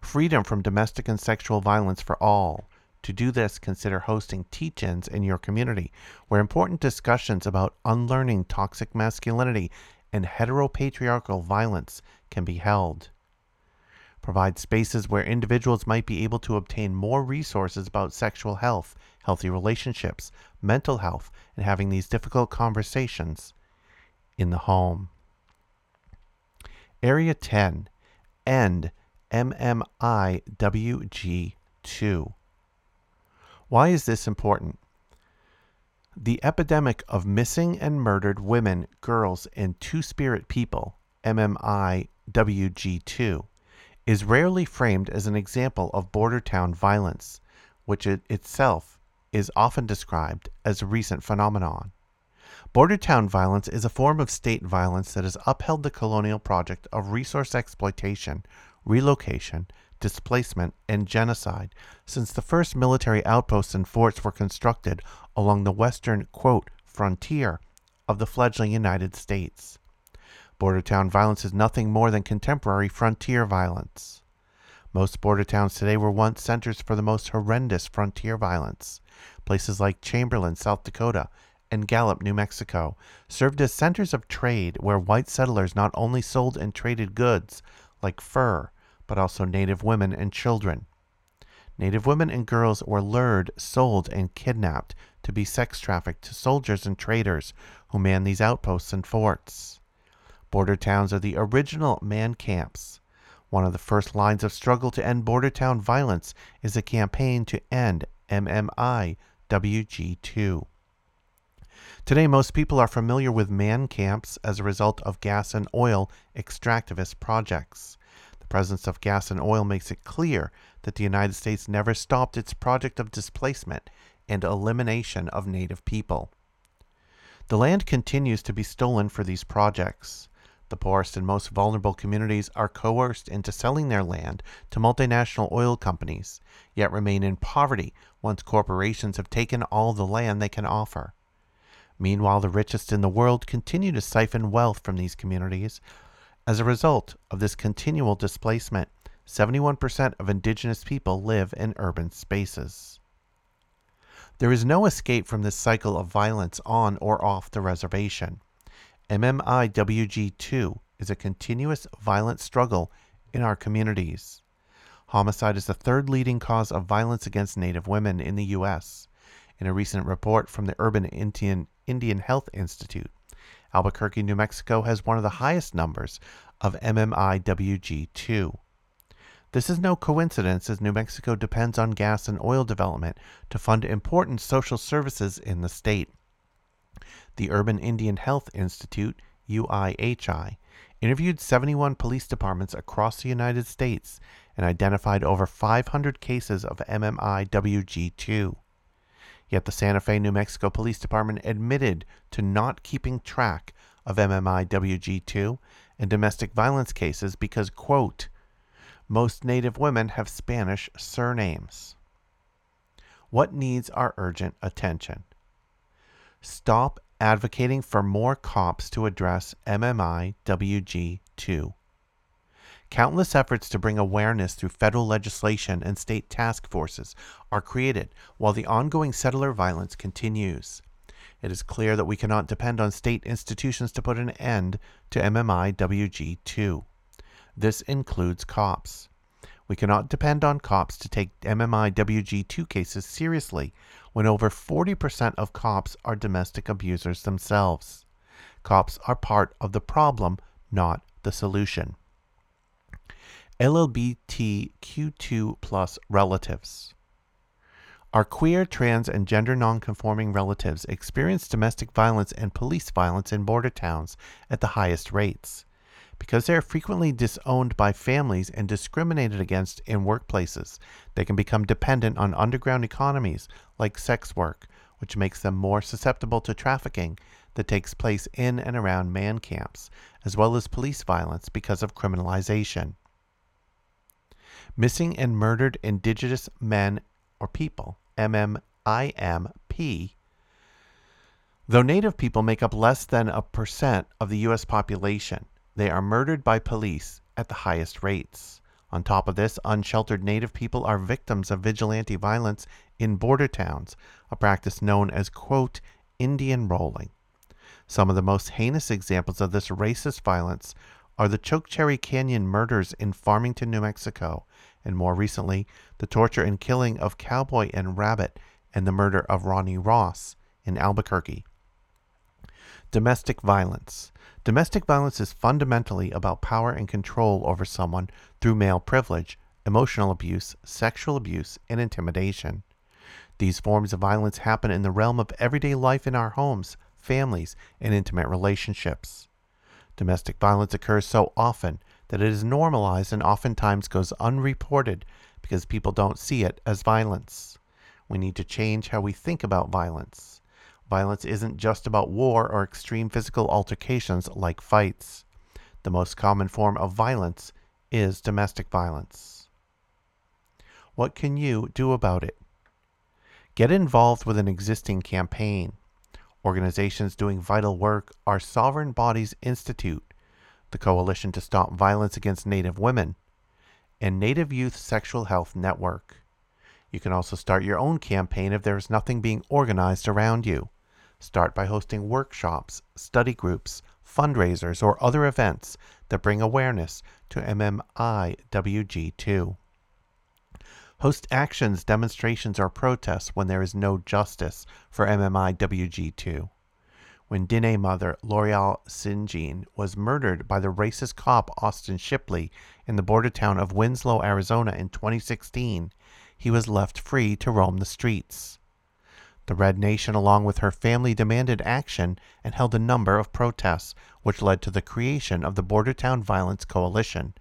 Freedom from domestic and sexual violence for all. To do this, consider hosting teach ins in your community where important discussions about unlearning toxic masculinity and heteropatriarchal violence can be held. Provide spaces where individuals might be able to obtain more resources about sexual health, healthy relationships, mental health, and having these difficult conversations in the home. Area 10 End MMIWG2. Why is this important? The epidemic of missing and murdered women, girls, and two spirit people, MMIWG2, is rarely framed as an example of border town violence, which it itself is often described as a recent phenomenon. Border town violence is a form of state violence that has upheld the colonial project of resource exploitation, relocation, displacement, and genocide since the first military outposts and forts were constructed along the western, quote, frontier of the fledgling United States. Border town violence is nothing more than contemporary frontier violence. Most border towns today were once centers for the most horrendous frontier violence. Places like Chamberlain, South Dakota, and Gallup, New Mexico, served as centers of trade where white settlers not only sold and traded goods like fur, but also native women and children. Native women and girls were lured, sold, and kidnapped to be sex trafficked to soldiers and traders who manned these outposts and forts. Border towns are the original man camps. One of the first lines of struggle to end border town violence is a campaign to end MMI WG2. Today, most people are familiar with man camps as a result of gas and oil extractivist projects presence of gas and oil makes it clear that the United States never stopped its project of displacement and elimination of native people. The land continues to be stolen for these projects. The poorest and most vulnerable communities are coerced into selling their land to multinational oil companies, yet remain in poverty once corporations have taken all the land they can offer. Meanwhile, the richest in the world continue to siphon wealth from these communities. As a result of this continual displacement, 71% of indigenous people live in urban spaces. There is no escape from this cycle of violence on or off the reservation. MMIWG2 is a continuous violent struggle in our communities. Homicide is the third leading cause of violence against Native women in the U.S. In a recent report from the Urban Indian, Indian Health Institute, Albuquerque, New Mexico has one of the highest numbers of MMIWG2. This is no coincidence as New Mexico depends on gas and oil development to fund important social services in the state. The Urban Indian Health Institute, UIHI, interviewed 71 police departments across the United States and identified over 500 cases of MMIWG2. Yet the Santa Fe, New Mexico Police Department admitted to not keeping track of MMIWG2 and domestic violence cases because, quote, most Native women have Spanish surnames. What needs our urgent attention? Stop advocating for more cops to address MMI WG2. Countless efforts to bring awareness through federal legislation and state task forces are created while the ongoing settler violence continues. It is clear that we cannot depend on state institutions to put an end to MMI WG2. This includes cops. We cannot depend on cops to take MMI WG2 cases seriously when over 40% of cops are domestic abusers themselves. Cops are part of the problem, not the solution. LGBTQ2 plus relatives. Our queer, trans, and gender nonconforming relatives experience domestic violence and police violence in border towns at the highest rates. Because they are frequently disowned by families and discriminated against in workplaces, they can become dependent on underground economies like sex work, which makes them more susceptible to trafficking that takes place in and around man camps, as well as police violence because of criminalization. Missing and murdered indigenous men or people, MMIMP, Though Native people make up less than a percent of the U.S. population, they are murdered by police at the highest rates. On top of this, unsheltered Native people are victims of vigilante violence in border towns, a practice known as, quote, Indian rolling. Some of the most heinous examples of this racist violence are the Chokecherry Canyon murders in Farmington, New Mexico, and more recently, the torture and killing of Cowboy and Rabbit and the murder of Ronnie Ross in Albuquerque. Domestic violence. Domestic violence is fundamentally about power and control over someone through male privilege, emotional abuse, sexual abuse, and intimidation. These forms of violence happen in the realm of everyday life in our homes, families, and intimate relationships. Domestic violence occurs so often that it is normalized and oftentimes goes unreported because people don't see it as violence. We need to change how we think about violence. Violence isn't just about war or extreme physical altercations like fights. The most common form of violence is domestic violence. What can you do about it? Get involved with an existing campaign. Organizations doing vital work are Sovereign Bodies Institute, the Coalition to Stop Violence Against Native Women, and Native Youth Sexual Health Network. You can also start your own campaign if there is nothing being organized around you. Start by hosting workshops, study groups, fundraisers, or other events that bring awareness to MMIWG2. Host actions, demonstrations, or protests when there is no justice for MMIWG2. When Diné mother Loreal Tsingine was murdered by the racist cop Austin Shipley in the border town of Winslow, Arizona in 2016, he was left free to roam the streets. The Red Nation, along with her family, demanded action and held a number of protests, which led to the creation of the Bordertown Violence Coalition,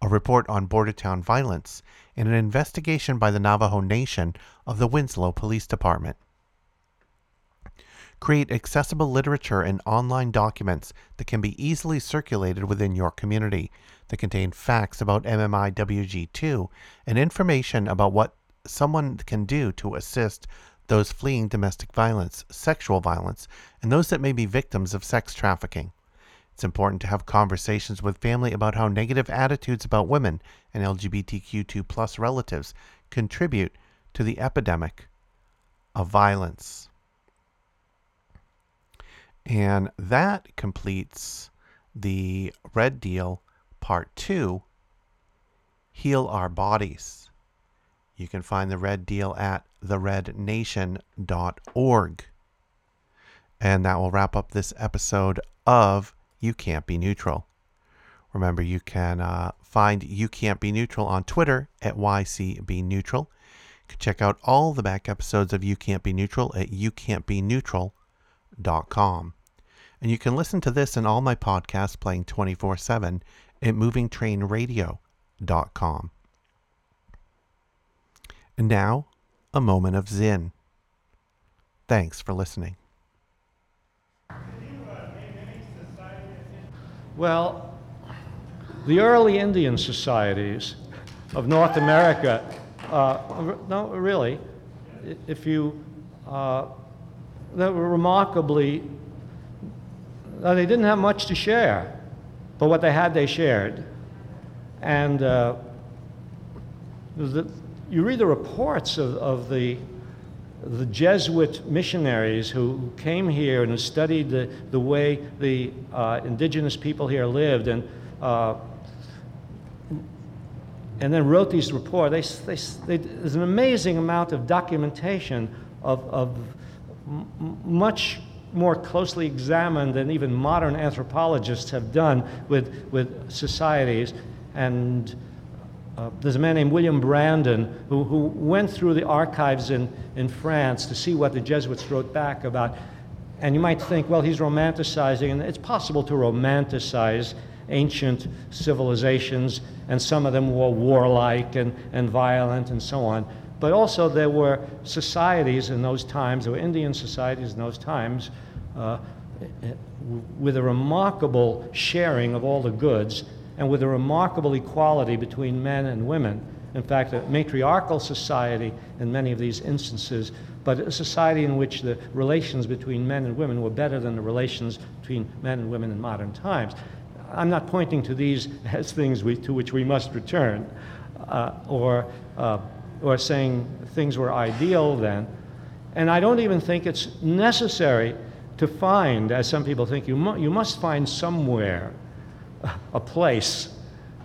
a report on Bordertown violence, and an investigation by the Navajo Nation of the Winslow Police Department. Create accessible literature and online documents that can be easily circulated within your community that contain facts about MMIWG2 and information about what someone can do to assist those fleeing domestic violence, sexual violence, and those that may be victims of sex trafficking. It's important to have conversations with family about how negative attitudes about women and LGBTQ2 plus relatives contribute to the epidemic of violence. And that completes the Red Deal Part 2 Heal Our Bodies. You can find the Red Deal at therednation.org. And that will wrap up this episode of You Can't Be Neutral. Remember, you can uh, find You Can't Be Neutral on Twitter at YCBNeutral. You can check out all the back episodes of You Can't Be Neutral at youcan'tbeneutral.com. And you can listen to this and all my podcasts playing 24 7 at movingtrainradio.com. And now, a moment of Zen. Thanks for listening. Well, the early Indian societies of North America uh, no, really. If you, uh, they were remarkably, uh, they didn't have much to share, but what they had, they shared. And uh, the, you read the reports of, of the, the Jesuit missionaries who came here and who studied the, the way the uh, indigenous people here lived and uh, and then wrote these reports. They, they, they, there's an amazing amount of documentation of, of much more closely examined than even modern anthropologists have done with, with societies. And uh, there's a man named William Brandon who, who went through the archives in, in France to see what the Jesuits wrote back about. And you might think, well, he's romanticizing, and it's possible to romanticize ancient civilizations, and some of them were warlike and, and violent and so on. But also, there were societies in those times, there were Indian societies in those times, uh, with a remarkable sharing of all the goods and with a remarkable equality between men and women. In fact, a matriarchal society in many of these instances, but a society in which the relations between men and women were better than the relations between men and women in modern times. I'm not pointing to these [LAUGHS] as things we, to which we must return, uh, or, uh, or saying things were ideal then. And I don't even think it's necessary to find, as some people think, you, mu- you must find somewhere a place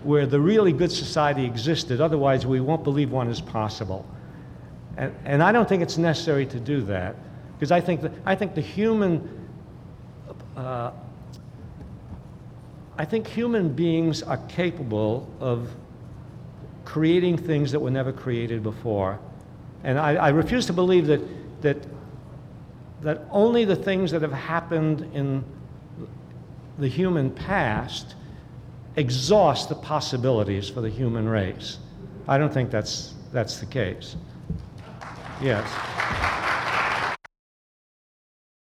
where the really good society existed, otherwise, we won't believe one is possible. And, and I don't think it's necessary to do that, because I think, that, I think the human uh, I think human beings are capable of creating things that were never created before. And I, I, refuse to believe that, that, that only the things that have happened in the human past exhaust the possibilities for the human race. I don't think that's, that's the case. Yes.